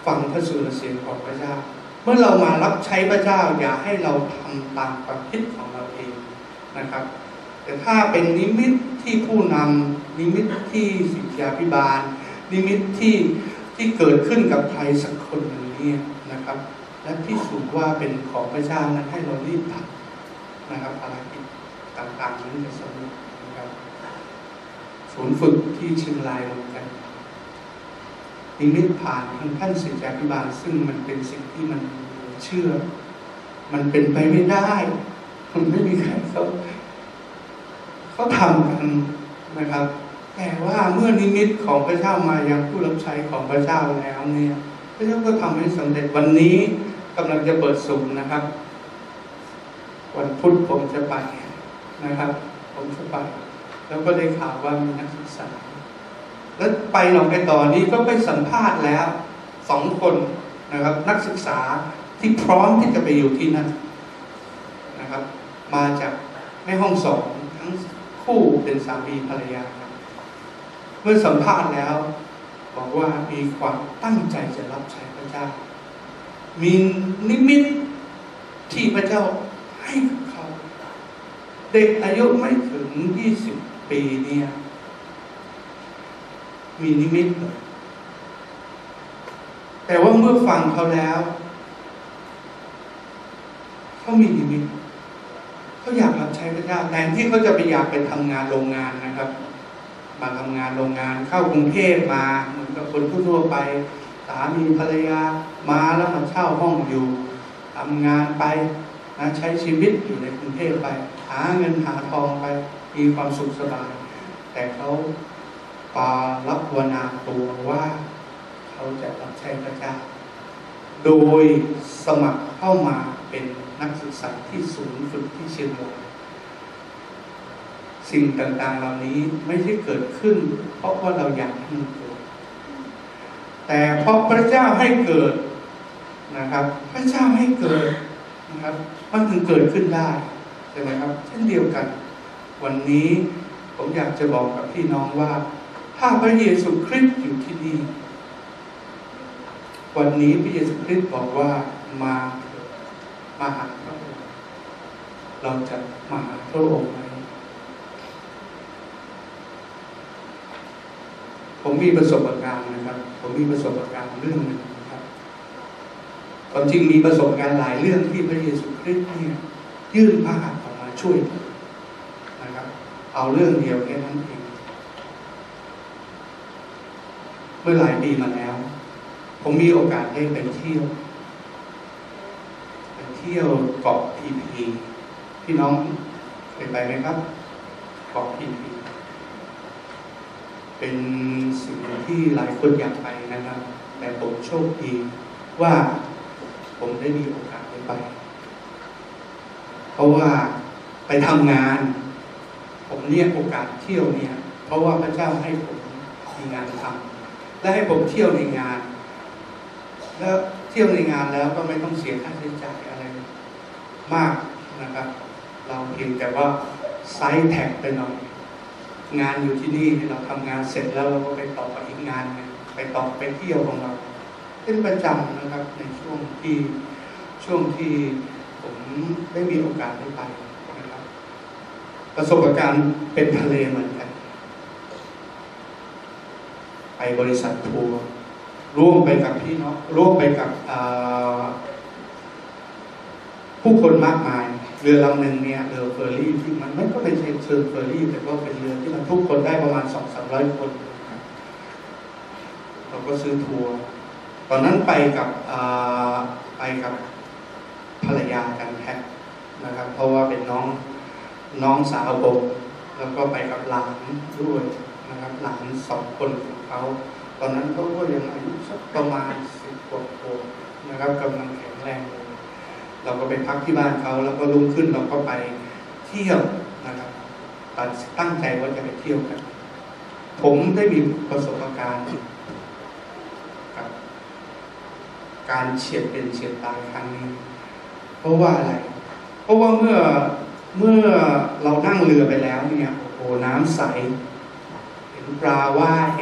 ฟังพระสุรเสียงของพระเจ้า เมื่อเรามารับใช้พระเจ้าอย่าให้เราทำตามความคิดของเราเองนะครับ แต่ถ้าเป็นนิมิตที่ผู้นำนิมิตที่ศิษยาพิบาล นิมิตที่ที่เกิดขึ้นกับใครสักคนหนึ่งนี่นะครับ และพิสูจน์ว่าเป็นของพระเจ้านั้นให้เรารีบทำนะครับอะไรกิจต่างๆนั้นจะสำเร็จนะครับศูนย์ฝึกที่เชียงรายเหมือนกัน นิมิตผ่านทางท่านศิษยาพิบาลซึ่งมันเป็นสิ่งที่มันเชื่อ มันเป็นไปไม่ได้มันไม่มีใครเขาเขาทำกันนะครับ แต่ว่าเมื่อนิมิตของพระเจ้ามายังผู้รับใช้ของพระเจ้าแล้วเนี่ยพระเจ้าก็ทำให้สำเร็จวันนี้กำลังจะเปิดสูงนะครับ วันพุธผมจะไปนะครับ ผมจะไป แล้วก็ได้ข่าวว่ามีนักศึกษา แล้วไปหนองไปต่อนี้ก็ไปสัมภาษณ์แล้วสองคนนะครับ นักศึกษาที่พร้อมที่จะไปอยู่ที่นั่นนะครับ มาจากแม่ห้องสองทั้งคู่เป็นสามีภรรยาครับเมื่อสัมภาษณ์แล้ว บอกว่ามีความตั้งใจจะรับใช้พระเจ้า มีนิมิตที่พระเจ้าให้กับเขา เด็กอายุไม่ถึง 20 ปีเนี่ย มีนิมิตแต่ว่าเมื่อฟังเขาแล้วเขามีนิมิตเขาอยากรับใช้พระเจ้าแทนที่เขาจะไปอยากไปทำงานโรงงานนะครับ มาทำงานโรงงานเข้ากรุงเทพมาเหมือนกับคนทั่วไป สามีภรรยามาแล้วมาเช่าห้องอยู่ทำงานไปนะใช้ชีวิตอยู่ในกรุงเทพไป หาเงินหาทองไป มีความสุขสบาย แต่เขา ปารับวนาตัวว่า เขาจะรับใช้พระเจ้า โดยสมัครเข้ามาเป็นนักศึกษาที่ศูนย์ฝึกที่เชียงรายสิ่งต่างๆเหล่านี้ไม่ใช่เกิดขึ้น เพราะว่าเราอยากให้มันเกิด แต่เพราะพระเจ้าให้เกิดนะครับ พระเจ้าให้เกิดนะครับ มันถึงเกิดขึ้นได้ใช่ไหมครับ เช่นเดียวกัน วันนี้ผมอยากจะบอกกับพี่น้องว่า ถ้าพระเยซูคริสต์อยู่ที่นี่วันนี้พระเยซูคริสต์บอกว่ามาเถิดมาหาพระองค์เราจะมาหาพระองค์ไหมผมมีประสบการณ์นะครับ ผมมีประสบการณ์เรื่องหนึ่งนะครับความจริงมีประสบการณ์หลายเรื่องที่พระเยซูคริสต์เนี่ยยื่นพระหัตถ์ออกมาช่วยนะครับ เอาเรื่องเดียวแค่นั้นเอง เมื่อหลายปีมาแล้ว ผมมีโอกาสได้ไปเที่ยวไปเที่ยวเกาะพีพีพี่น้องเคยไปไหมครับเกาะพีพีเป็นสิ่งที่หลายคนอยากไปนะครับ แต่ผมโชคดีว่าผมได้มีโอกาสได้ไป เพราะว่าไปทำงาน ผมเนี่ยโอกาสเที่ยวเนี่ย เพราะว่าพระเจ้าให้ผมมีงานทำ และให้ผมเที่ยวในงาน แล้วเที่ยวในงานแล้วก็ไม่ต้องเสียค่าใช้จ่ายอะไร มากนะครับ เราเพียงแต่ว่าไซส์แท็กไปหน่อยงานอยู่ที่นี่เราทำงานเสร็จแล้วเราก็ไปต่อไปอีกงานไปต่อไปเที่ยวของเราเป็นประจำนะครับในช่วงที่ช่วงที่ผมได้มีโอกาสได้ไปนะครับ ประสบการณ์เป็นทะเลเหมือนกัน ไปบริษัททัวร์ร่วมไปกับพี่น้องร่วมไปกับผู้คนมากมาย เรือลำหนึ่งเนี่ยเรือเฟอร์รี่ที่มันไม่ก็เป็นเชิงเฟอร์รี่ แต่ว่าเป็นเรือที่มันทุกคนได้ประมาณสองสามร้อยคนเราก็ซื้อทัวร์ตอนนั้นไปกับไปกับภรรยากันแท้นะครับ เพราะว่าเป็นน้องน้องสาวผมแล้วก็ไปกับหลานด้วย นะครับหลานสองคนของเขาตอนนั้นเขาก็ยังอายุสักประมาณสิบกว่าขวบนะครับกำลังแข็งแรงเลยเราก็ไปพักที่บ้านเขาแล้วก็รุ่งขึ้นเราก็ไปเที่ยวนะครับตัดตั้งใจว่าจะไปเที่ยวกัน ผมได้มีประสบการณ์กับการเฉียดเป็นเฉียดตายครั้งนี้ เพราะว่าอะไร เพราะว่าเมื่อเมื่อเรานั่งเรือไปแล้วเนี่ยโอ้โหน้ำใส ปลาว่าย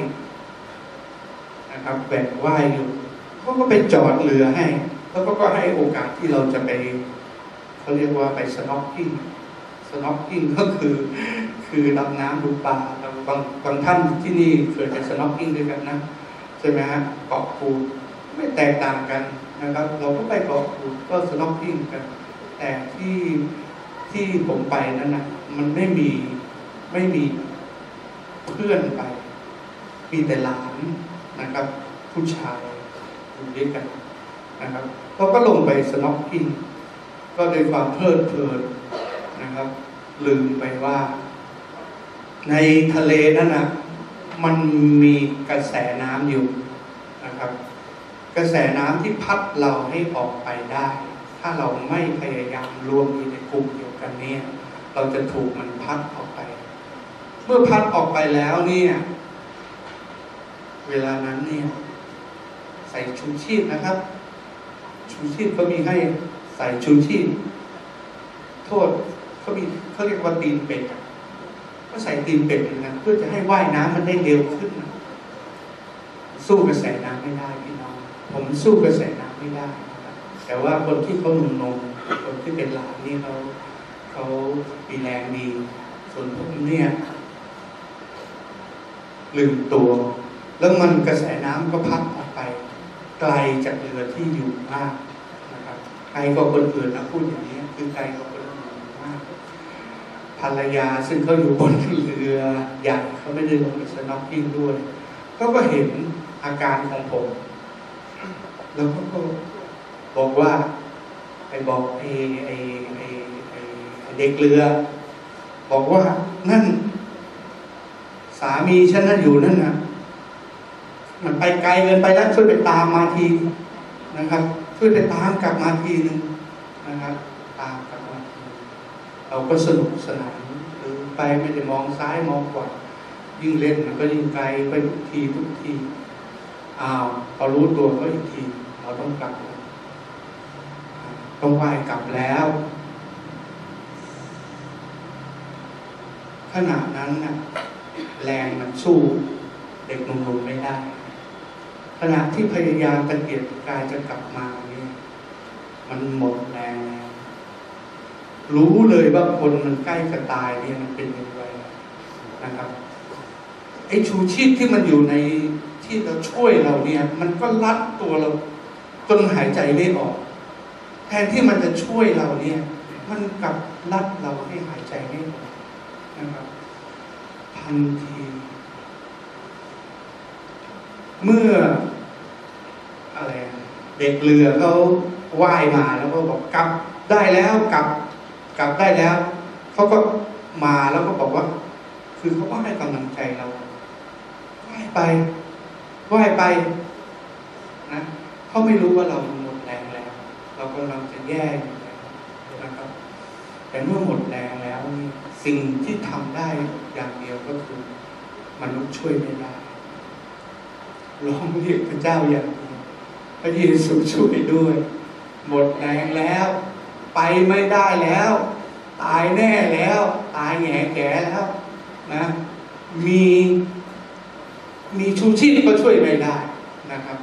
นะครับแหวกว่ายอยู่เขาก็ไปจอดเรือให้ แล้วก็ก็ให้โอกาสที่เราจะไปเขาเรียกว่าไป snorkeling snorkeling ก็คือ คือดำน้ำดูปลาเราบางบางท่านที่นี่เคยไป snorkeling ด้วยกันนะใช่ไหมฮะเกาะปูไม่แตกต่างกันนะครับ เราก็ไปเกาะปูก็สน็อกกิ้งกัน แต่ที่ที่ผมไปนั้นนะมันไม่มีไม่มี เพื่อนไป มีแต่หลานนะครับ ผู้ชายอยู่ด้วยกันนะครับเราก็ลงไปสน็อกกิ้งก็ด้วยความเพลิดเพลินนะครับ ลืมไปว่า ในทะเลนั้นนะมันมีกระแสน้ำอยู่นะครับ กระแสน้ำที่พัดเราให้ออกไปได้ ถ้าเราไม่พยายามรวมอยู่ในกลุ่มเดียวกันเนี่ยเราจะถูกมันพัดออกไป มื่อพัดออกไปแล้วเนี่ย เวลานั้นเนี่ย ใส่ชูชีพนะครับ ชูชีพก็มีให้ใส่ชูชีพ โทษเขามีเขาเรียกว่าตีนเป็ดก็ใส่ตีนเป็ดเหมือนกันเพื่อจะให้ว่ายน้ำมันได้เร็วขึ้น สู้กระแสน้ำไม่ได้พี่น้อง ผมสู้กระแสน้ำไม่ได้นะครับแต่ว่าคนที่เขาหนุ่มนมคนที่เป็นหลานนี่เขาเขามีแรงดีส่วนผมเนี่ย ลืมตัว แล้วมันกระแสน้ำก็พัดออกไป ไกลจากเรือที่อยู่มากนะครับไกลกว่าคนอื่นนะพูดอย่างนี้คือไกลกว่าคนอื่นมาก ภรรยาซึ่งเขาอยู่บนเรือใหญ่เขาไม่ได้ลงไปสน็อกกิ้งด้วยเขาก็เห็นอาการของผม แล้วเขาก็บอกว่าไปบอกไอ้ไอ้ไอ้ไอ้ไอ้เด็กเรือ บอกว่านั่น สามีฉันน่ะอยู่นั่นนะมันไปไกลเกินไปแล้วช่วยไปตามมาทีนะครับ ช่วยไปตามกลับมาทีหนึ่งนะครับ ตามกลับมาทีเราก็สนุกสนานหรือไปไม่ได้มองซ้ายมองขวายิ่งเล่นมันก็ยิ่งไกลไปทุกทีทุกทีอ้าวพอรู้ตัวก็อีกที เราต้องกลับต้องไหวกลับแล้วขณะนั้นนะ แรงมันสู้เด็กหนุ่มๆไม่ได้ ขณะที่พยายามตะเกียกตะกายจะกลับมาเนี่ยมันหมดแรงแล้วรู้เลยว่าคนมันใกล้จะตายเนี่ยมันเป็นยังไงนะครับไอ้ชูชีพที่มันอยู่ในที่เราช่วยเราเนี่ย มันก็รัดตัวเราจนหายใจไม่ออก แทนที่มันจะช่วยเราเนี่ย มันกลับรัดเราให้หายใจไม่ออกนะครับ ทันที เมื่อ อะไร เด็กเรือเขาว่ายมาแล้วก็บอกกลับได้แล้วกลับ กลับได้แล้วเขาก็มาแล้วก็บอกว่า คือเขาก็ให้กำลังใจเราว่ายไปว่ายไปนะเขาไม่รู้ว่าเราหมดแรงแล้ว เรากำลังจะแย่อยู่แล้วนะครับ แต่เมื่อหมดแรงแล้วนี่สิ่งที่ทำได้อย่างเดียวก็คือมนุษย์ช่วยไม่ได้ร้องเรียกพระเจ้าอย่างพระเยซูช่วยด้วย หมดแรงแล้ว ไปไม่ได้แล้ว ตายแน่แล้ว ตายแง่แก่แล้วนะมีมีชูชีพก็ช่วยไม่ได้นะครับ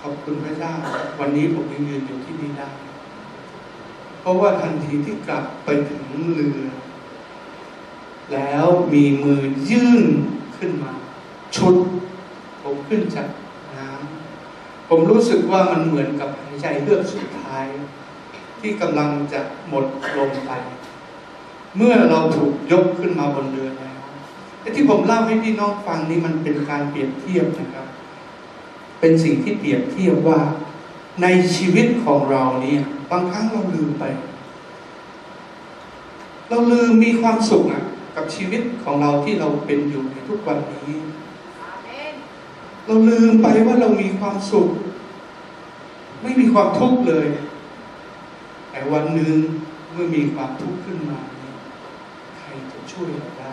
ขอบคุณพระเจ้า วันนี้ผมยังยืนอยู่ที่นี่ได้ ราะว่าทันทีที่กลับไปถึงเรือ แล้วมีมือยื่นขึ้นมา ชุด ผมขึ้นจากน้ำผมรู้สึกว่ามันเหมือนกับหายใจเฮือกสุดท้าย ที่กำลังจะหมดลมไป เมื่อเราถูกยกขึ้นมาบนเรือแล้วที่ผมเล่าให้พี่น้องฟังนี่มันเป็นการเปรียบเทียบนะครับ เป็นสิ่งที่เปรียบเทียบว่า ในชีวิตของเราเนี่ยบางครั้งเราลืมไป เราลืมมีความสุขอะกับชีวิตของเราที่เราเป็นอยู่ในทุกวันนี้ เราลืมไปว่าเรามีความสุข ไม่มีความทุกข์เลย แต่วันหนึ่งเมื่อมีความทุกข์ขึ้นมาเนี่ยใครจะช่วยเราได้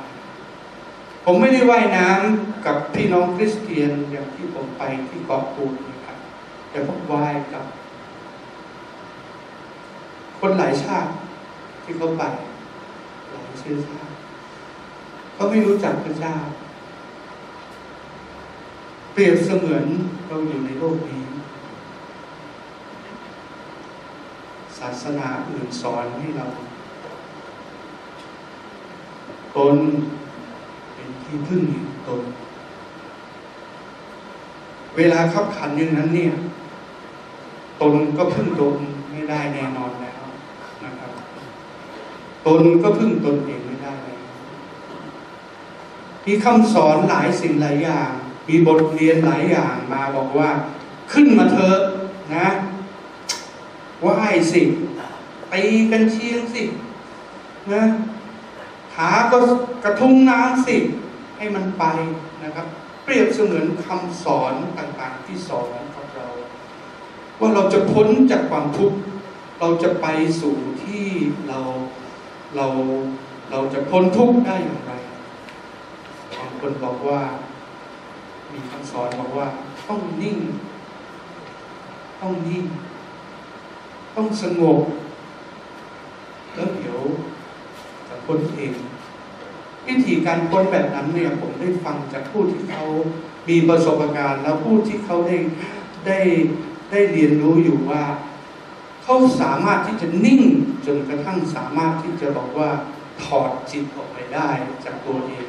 ผมไม่ได้ว่ายน้ำกับพี่น้องคริสเตียนอย่างที่ผมไปที่เกาะกูดนะครับ แต่ผมว่ายกับ คนหลายชาติที่เขาไปหลายเชื้อชาติเขาไม่รู้จักพระเจ้า เปรียบเสมือนเราอยู่ในโลกนี้ ศาสนาอื่นสอนให้เราตนเป็นที่พึ่งแห่งตน เวลาขับขันอย่างนั้นเนี่ย ตนก็พึ่งตนไม่ได้แน่นอนแล้วนะครับ ตนก็พึ่งตนเองไม่ได้แล้วมีคำสอนหลายสิ่งหลายอย่าง มีบทเรียนหลายอย่างมาบอกว่า ขึ้นมาเถอะนะไหว้สิตีกันเชียงสินะขาก็กระทุ้งน้ำสิให้มันไปนะครับ เปรียบเสมือนคำสอนต่างๆที่สอนเรา ว่าเราจะพ้นจากความทุกข์เราจะไปสู่ที่เราเราเราจะพ้นทุกข์ได้อย่างไรบางคนบอกว่า มีคำสอนบอกว่าต้องนิ่ง ต้องนิ่ง ต้องสงบแล้วเดี๋ยวจะพ้นเองวิธีการพ้นแบบนั้นเนี่ยผมได้ฟังจากผู้ที่เขามีประสบการณ์ แล้วผู้ที่เขาได้ได้ ได้เรียนรู้อยู่ว่า เขาสามารถที่จะนิ่งจนกระทั่งสามารถที่จะบอกว่าถอดจิตออกไปได้จากตัวเอง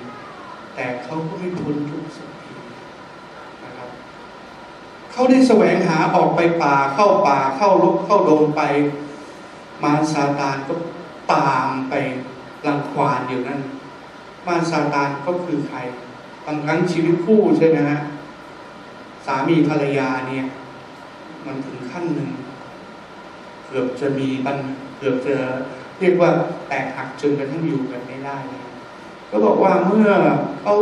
แต่เขาก็ไม่พ้นทุกข์สักทีนะครับเขาได้แสวงหาออกไปป่าเข้าป่าเข้ารกเข้าดงไป มารซาตานก็ตามไปรังควานอยู่นั่นมารซาตานก็คือใครบางครั้งชีวิตคู่ใช่ไหมฮะสามีภรรยาเนี่ย มันถึงขั้นหนึ่งเกือบจะมีปัญเกือบจะเรียกว่าแตกหักจนกระทั่งอยู่กันไม่ได้ก็บอกว่าเมื่อเขา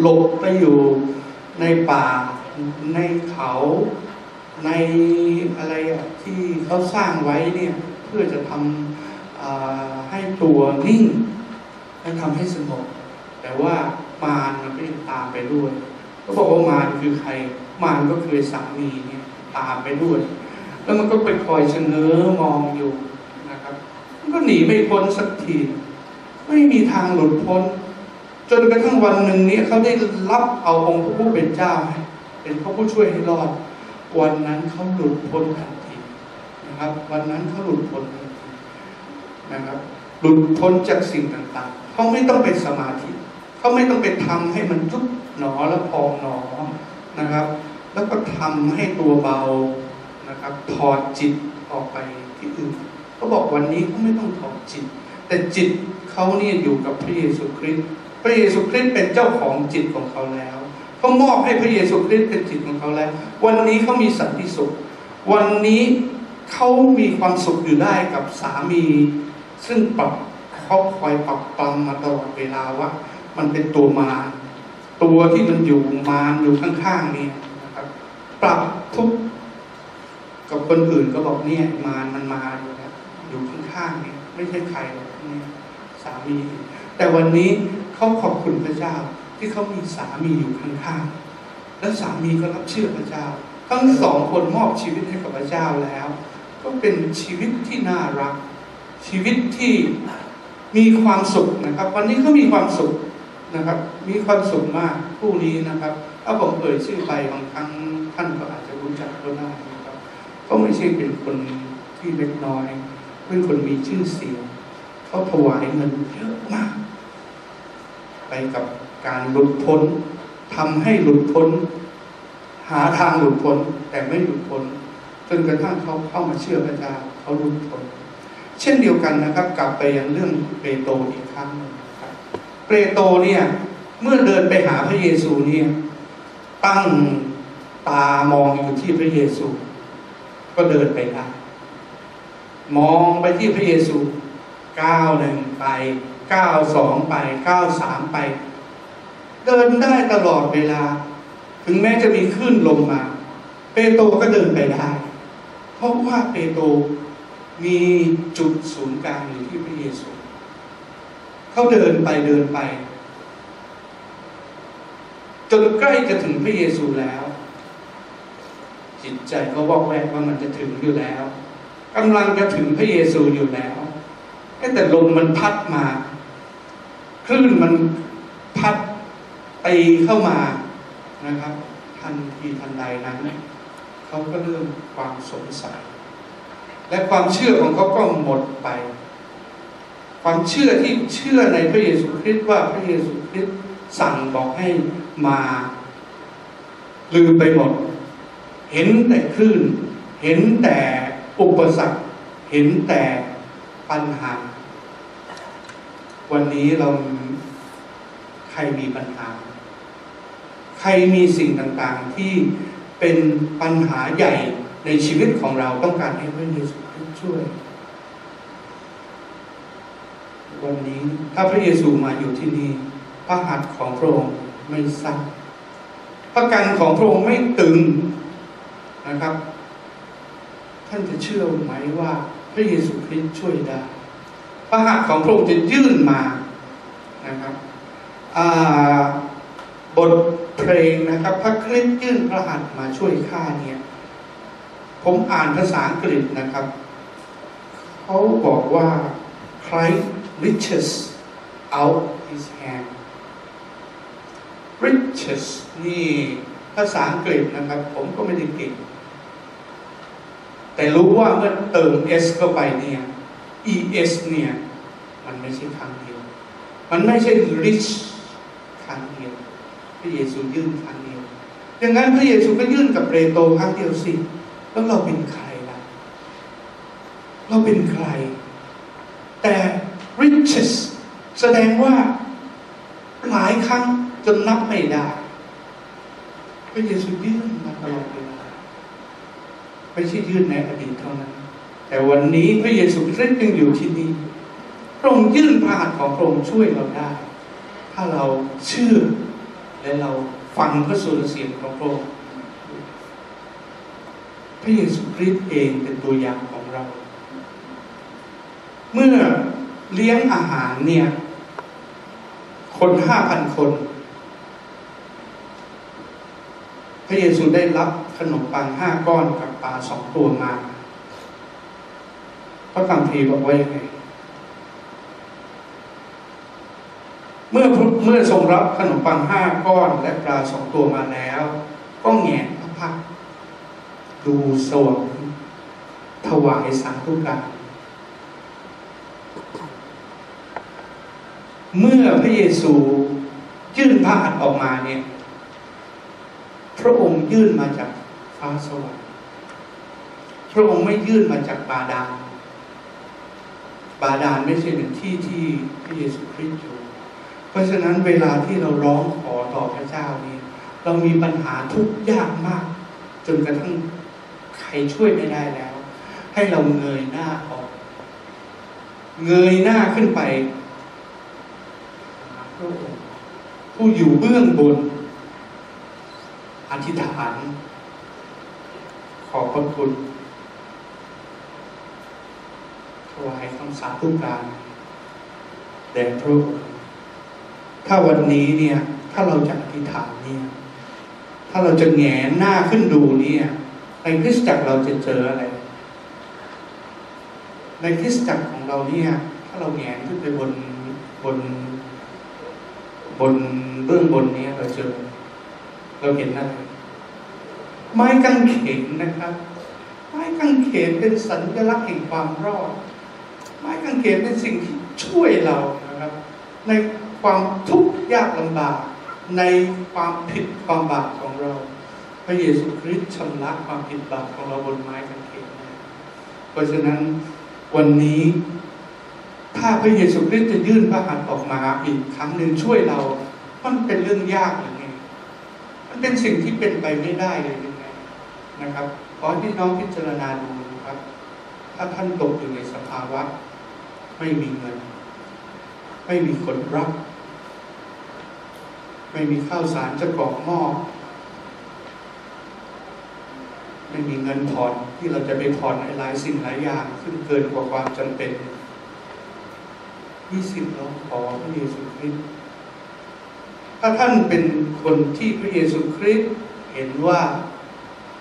หลบไปอยู่ในป่าในเขาในอะไรที่เขาสร้างไว้เนี่ยเพื่อจะทำให้ตัวนิ่งและทำให้สงบแต่ว่ามารมันก็ยังตามไปด้วย ก็บอกว่ามารคือใคร มารก็คือสามีเนี่ย ตามไปด้วย แล้วมันก็ไปคอยชะเง้อมองอยู่นะครับ มันก็หนีไม่พ้นสักทีไม่มีทางหลุดพ้น จนกระทั่งวันหนึ่งนี้เขาได้รับเอาองค์พระผู้เป็นเจ้าเป็นพระผู้ช่วยให้รอด วันนั้นเขาหลุดพ้นทันทีนะครับ วันนั้นเขาหลุดพ้นทันทีนะครับ หลุดพ้นจากสิ่งต่างๆเขาไม่ต้องเป็นสมาธิเขาไม่ต้องไปทำให้มันยุบหนอและพองหนอนะครับ แล้วก็ทำให้ตัวเบานะครับถอดจิตออกไปที่อื่นเขาบอกวันนี้เขาไม่ต้องถอดจิต แต่จิตเขาเนี่ยอยู่กับพระเยซูคริสต์พระเยซูคริสต์เป็นเจ้าของจิตของเขาแล้วเขามอบให้พระเยซูคริสต์เป็นจิตของเขาแล้ว วันนี้เขามีสันติสุข วันนี้เขามีความสุขอยู่ได้กับสามี ซึ่งปรับเขาคอยปรับปรำมาตลอดเวลาว่า มันเป็นตัวมารตัวที่มันอยู่มารอยู่ข้างๆนี่นะครับ ปรับทุกกับคนอื่นก็บอกเนี่ยมามันมาอยู่แล้วอยู่ข้างๆนี่ไม่ใช่ใครหรอกเนี่ยสามี แต่วันนี้เขาขอบคุณพระเจ้าที่เขามีสามีอยู่ข้างๆและสามีก็รับเชื่อพระเจ้า ทั้งสองคนมอบชีวิตให้กับพระเจ้าแล้ว ก็เป็นชีวิตที่น่ารัก ชีวิตที่มีความสุขนะครับ วันนี้เขามีความสุขนะครับ มีความสุขมากผู้นี้นะครับถ้าผมเอ่ยชื่อไปบางครั้งานก็อาจจะรู้จักก็ได้นะครับก็ไม่ใช่เป็นคนที่เล็กน้อยเป็นคนมีชื่อเสียงเขาถวายเงินเยอะมาก ไปกับการหลุดพ้นทำให้หลุดพ้น หาทางหลุดพ้นแต่ไม่หลุดพ้นจนกระทั่งเขาเข้ามาเชื่อพระเจ้าเขาหลุดพ้นเช่นเดียวกันนะครับ กลับไปยังเรื่องเปโตรอีกครั้งหนึ่งครับเปโตรเนี่ยเมื่อเดินไปหาพระเยซูเนี่ยตั้ง ตามองอยู่ที่พระเยซู ก็เดินไปได้มองไปที่พระเยซูก้าวหนึ่งไปก้าวสองไปก้าวสามไป เดินได้ตลอดเวลา ถึงแม้จะมีคลื่นลมมา เปโตรก็เดินไปได้ เพราะว่าเปโตรมีจุดศูนย์กลางอยู่ที่พระเยซู เขาเดินไปเดินไป จนใกล้จะถึงพระเยซูแล้ว จิตใจเขาบอกแวกว่ามันจะถึงอยู่แล้วกำลังจะถึงพระเยซูอยู่แล้วแต่ลมมันพัดมาคลื่นมันพัดตีเข้ามานะครับ ทันทีทันใดนั้นเนี่ยเขาก็เริ่มความสงสัย และความเชื่อของเขาก็หมดไป ความเชื่อที่เชื่อในพระเยซูคริสต์ว่าพระเยซูคริสต์สั่งบอกให้มาลืมไปหมด เห็นแต่คลื่น เห็นแต่อุปสรรค เห็นแต่ปัญหา วันนี้เราใครมีปัญหา ใครมีสิ่งต่างๆที่เป็นปัญหาใหญ่ในชีวิตของเราต้องการให้พระเยซูคริสต์ช่วย วันนี้ถ้าพระเยซูมาอยู่ที่นี่พระหัตถ์ของพระองค์ไม่สั้นประกันของพระองค์ไม่ตึง นะครับ ท่านจะเชื่อไหมว่าพระเยซูคริสต์ช่วยได้พระหัตถ์ของพระองค์จะยื่นมานะครับบทเพลงนะครับ พระคริสต์ยื่นพระหัตถ์มาช่วยข้าเนี่ยผมอ่านภาษาอังกฤษนะครับ เขาบอกว่า Christ reaches out his hand riches นี่ภาษาอังกฤษนะครับ ผมก็ไม่ได้เก่ง แต่รู้ว่าเมื่อเติม s เข้าไปเนี่ย es เนี่ย มันไม่ใช่ครั้งเดียว มันไม่ใช่ rich ครั้งเดียว พระเยซูยื่นครั้งเดียวดังนั้นพระเยซูก็ยื่นกับเปโตรครั้งเดียวสิ แล้วเราเป็นใครล่ะ เราเป็นใคร แต่ riches แสดงว่าหลายครั้งจนนับไม่ได้ พระเยซูยื่นมาตลอดเไม่ใช่ยื่นในอดีตเท่านั้น แต่วันนี้พระเยซูคริสต์ยังอยู่ที่นี่พระองค์ยื่นพระหัตถ์ของพระองค์ช่วยเราได้ ถ้าเราเชื่อและเราฟังพระสุรเสียงของพระองค์พระเยซูคริสต์เองเป็นตัวอย่างของเรา เมื่อเลี้ยงอาหารเนี่ย คนห้าพันคน พระเยซูได้รับ ขนมปังห้าก้อนกับปลาสองตัวมาพระคัมภีร์บอกว่ายังไงเมื่อเมื่อทรงรับขนมปังห้าก้อนและปลาสองตัวมาแล้ว ก็แงนพระพักดูสวรรค์ถวายสาธุการเมื่อพระเยซูยื่นพระหัตถ์ออกมาเนี่ย พระองค์ยื่นมาจาก ฟ้าสวรรค์พระองค์ไม่ยื่นมาจากบาดาล บาดาลไม่ใช่เป็นที่ที่พระเยซูคริสต์อยู่ เพราะฉะนั้นเวลาที่เราร้องขอต่อพระเจ้านี่เรามีปัญหาทุกข์ยากมาก จนกระทั่งใครช่วยไม่ได้แล้ว ให้เราเงยหน้าออก เงยหน้าขึ้นไปผู้อยู่เบื้องบนอธิษฐาน ขอบพระคุณถวายคำสาธุการแด่พระองค์ถ้าวันนี้เนี่ย ถ้าเราจะอธิษฐานเนี่ย ถ้าเราจะแงนหน้าขึ้นดูเนี่ยในคริสตจักรเราจะเจออะไร ในคริสตจักรของเราเนี่ย ถ้าเราแงนขึ้นไปบนบน บนเบื้องบนนี้เราเจอ เราเห็นอะไร ไม้กางเขนนะครับ ไม้กางเขนเป็นสัญลักษณ์แห่งความรอด ไม้กางเขนเป็นสิ่งที่ช่วยเรานะครับ ในความทุกข์ยากลำบาก ในความผิดความบาปของเรา พระเยซูคริสต์ชำระความผิดบาปของเราบนไม้กางเขนเพราะฉะนั้นวันนี้ถ้าพระเยซูคริสต์จะยื่นพระหัตถ์ออกมาอีกครั้งหนึ่งช่วยเรา มันเป็นเรื่องยากหรือไงมันเป็นสิ่งที่เป็นไปไม่ได้เลย นะครับขอให้พี่น้องพิจารณาดูนะครับ ถ้าท่านตกอยู่ในสภาวะ ไม่มีเงิน ไม่มีคนรับ ไม่มีข้าวสารจะกรอกหม้อไม่มีเงินผ่อนที่เราจะไปผ่อนหลายสิ่งหลายอย่าง ซึ่งเกินกว่าความจำเป็นมีสิทธิ์ร้องขอพระเยซูคริสต์ถ้าท่านเป็นคนที่พระเยซูคริสต์เห็นว่า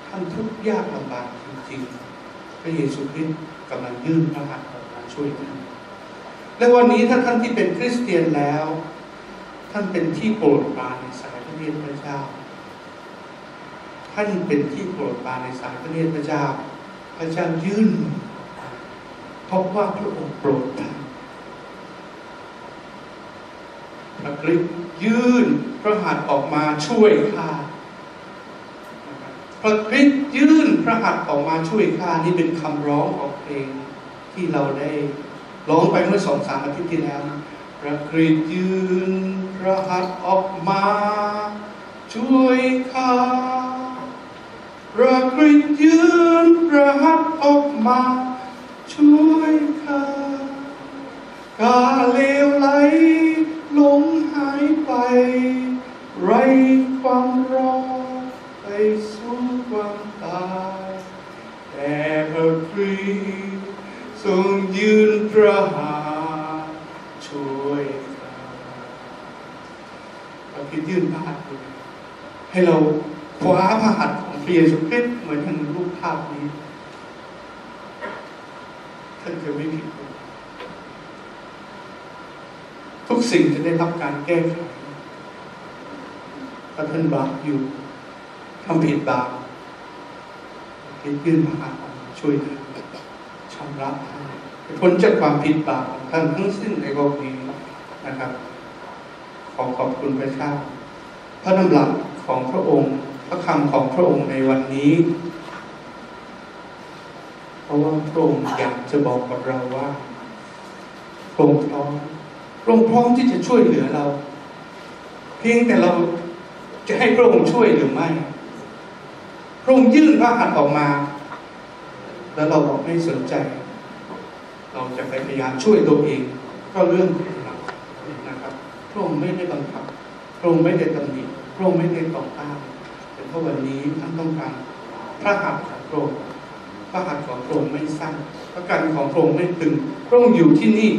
ท่านทุกข์ยากลำบากจริงๆพระเยซูคริสต์กำลังยื่นพระหัตถ์ออกมาช่วยท่านและวันนี้ถ้าท่านที่เป็นคริสเตียนแล้ว ท่านเป็นที่โปรดปรานในสายพระเนตรพระเจ้า ท่านเป็นที่โปรดปรานในสายพระเนตรพระเจ้า พระเจ้ายื่นเพราะว่าพระองค์โปรดท่านพระคริสต์ยื่นพระหัตถ์ออกมาช่วยข้า พระคริสต์ยื่นพระหัตถ์ออกมาช่วยข้านี่เป็นคำร้องของเพลงที่เราได้ร้องไปเมื่อสองสามอาทิตย์ที่แล้วนะพระคริสต์ยื่นพระหัตถ์ออกมา ช่วยข้าพระคริสต์ยืนพระหัตถ์ออกมา ช่วยข้าข้าเลวไหลหลงหายไป ไรความรอดไปสู่ความตาย แต่พ ระคริสต์ทรงยืนพระหัตถ์ช่วยข้าพระคริสต์ยื่นพระหัตถ์ให้เราคว้าพระหัตถ์ของพระเยซูคริสต์เหมือนอย่างรูปภาพนี้ ท่านจะไม่ผิดทุกสิ่งจะได้รับการแก้ไขถ้าท่านบาปอยู่ทำผิดบาปคิดยื่นพระหัตถ์ออกมาช่วยท่านำระท่านให้พ้นจากความผิดบาปท่านทั้งสิ้นในโลกนี้นะครับ ขอขอบคุณพระเจ้าพระดำรัสของพระองค์ พระคำของพระองค์ในวันนี้ เพราะว่าพระองค์อยากจะบอกกับเราว่าพระองค์พร้อมพระองค์พร้อมที่จะช่วยเหลือเรา เพียงแต่เราจะให้พระองค์ช่วยหรือไม่ พระองค์ยื่นพระหัตถ์ออกมา แล้วเราบอกไม่สนใจ เราจะไปพยายามช่วยตัวเอง ก็เรื่องของเรานะครับพระองค์ไม่ได้บังคับพระองค์ไม่ได้ตำหนิพระองค์ไม่ได้ต่อต้านแต่เพราะวันนี้ท่านต้องการพระหัตถ์ของพระองค์พระหัตถ์ของพระองค์ไม่สั้นพระกันของพระองค์ไม่ตึงพระองค์อยู่ที่นี่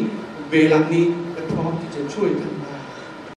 เวลานี้และพร้อมที่จะช่วยท่าน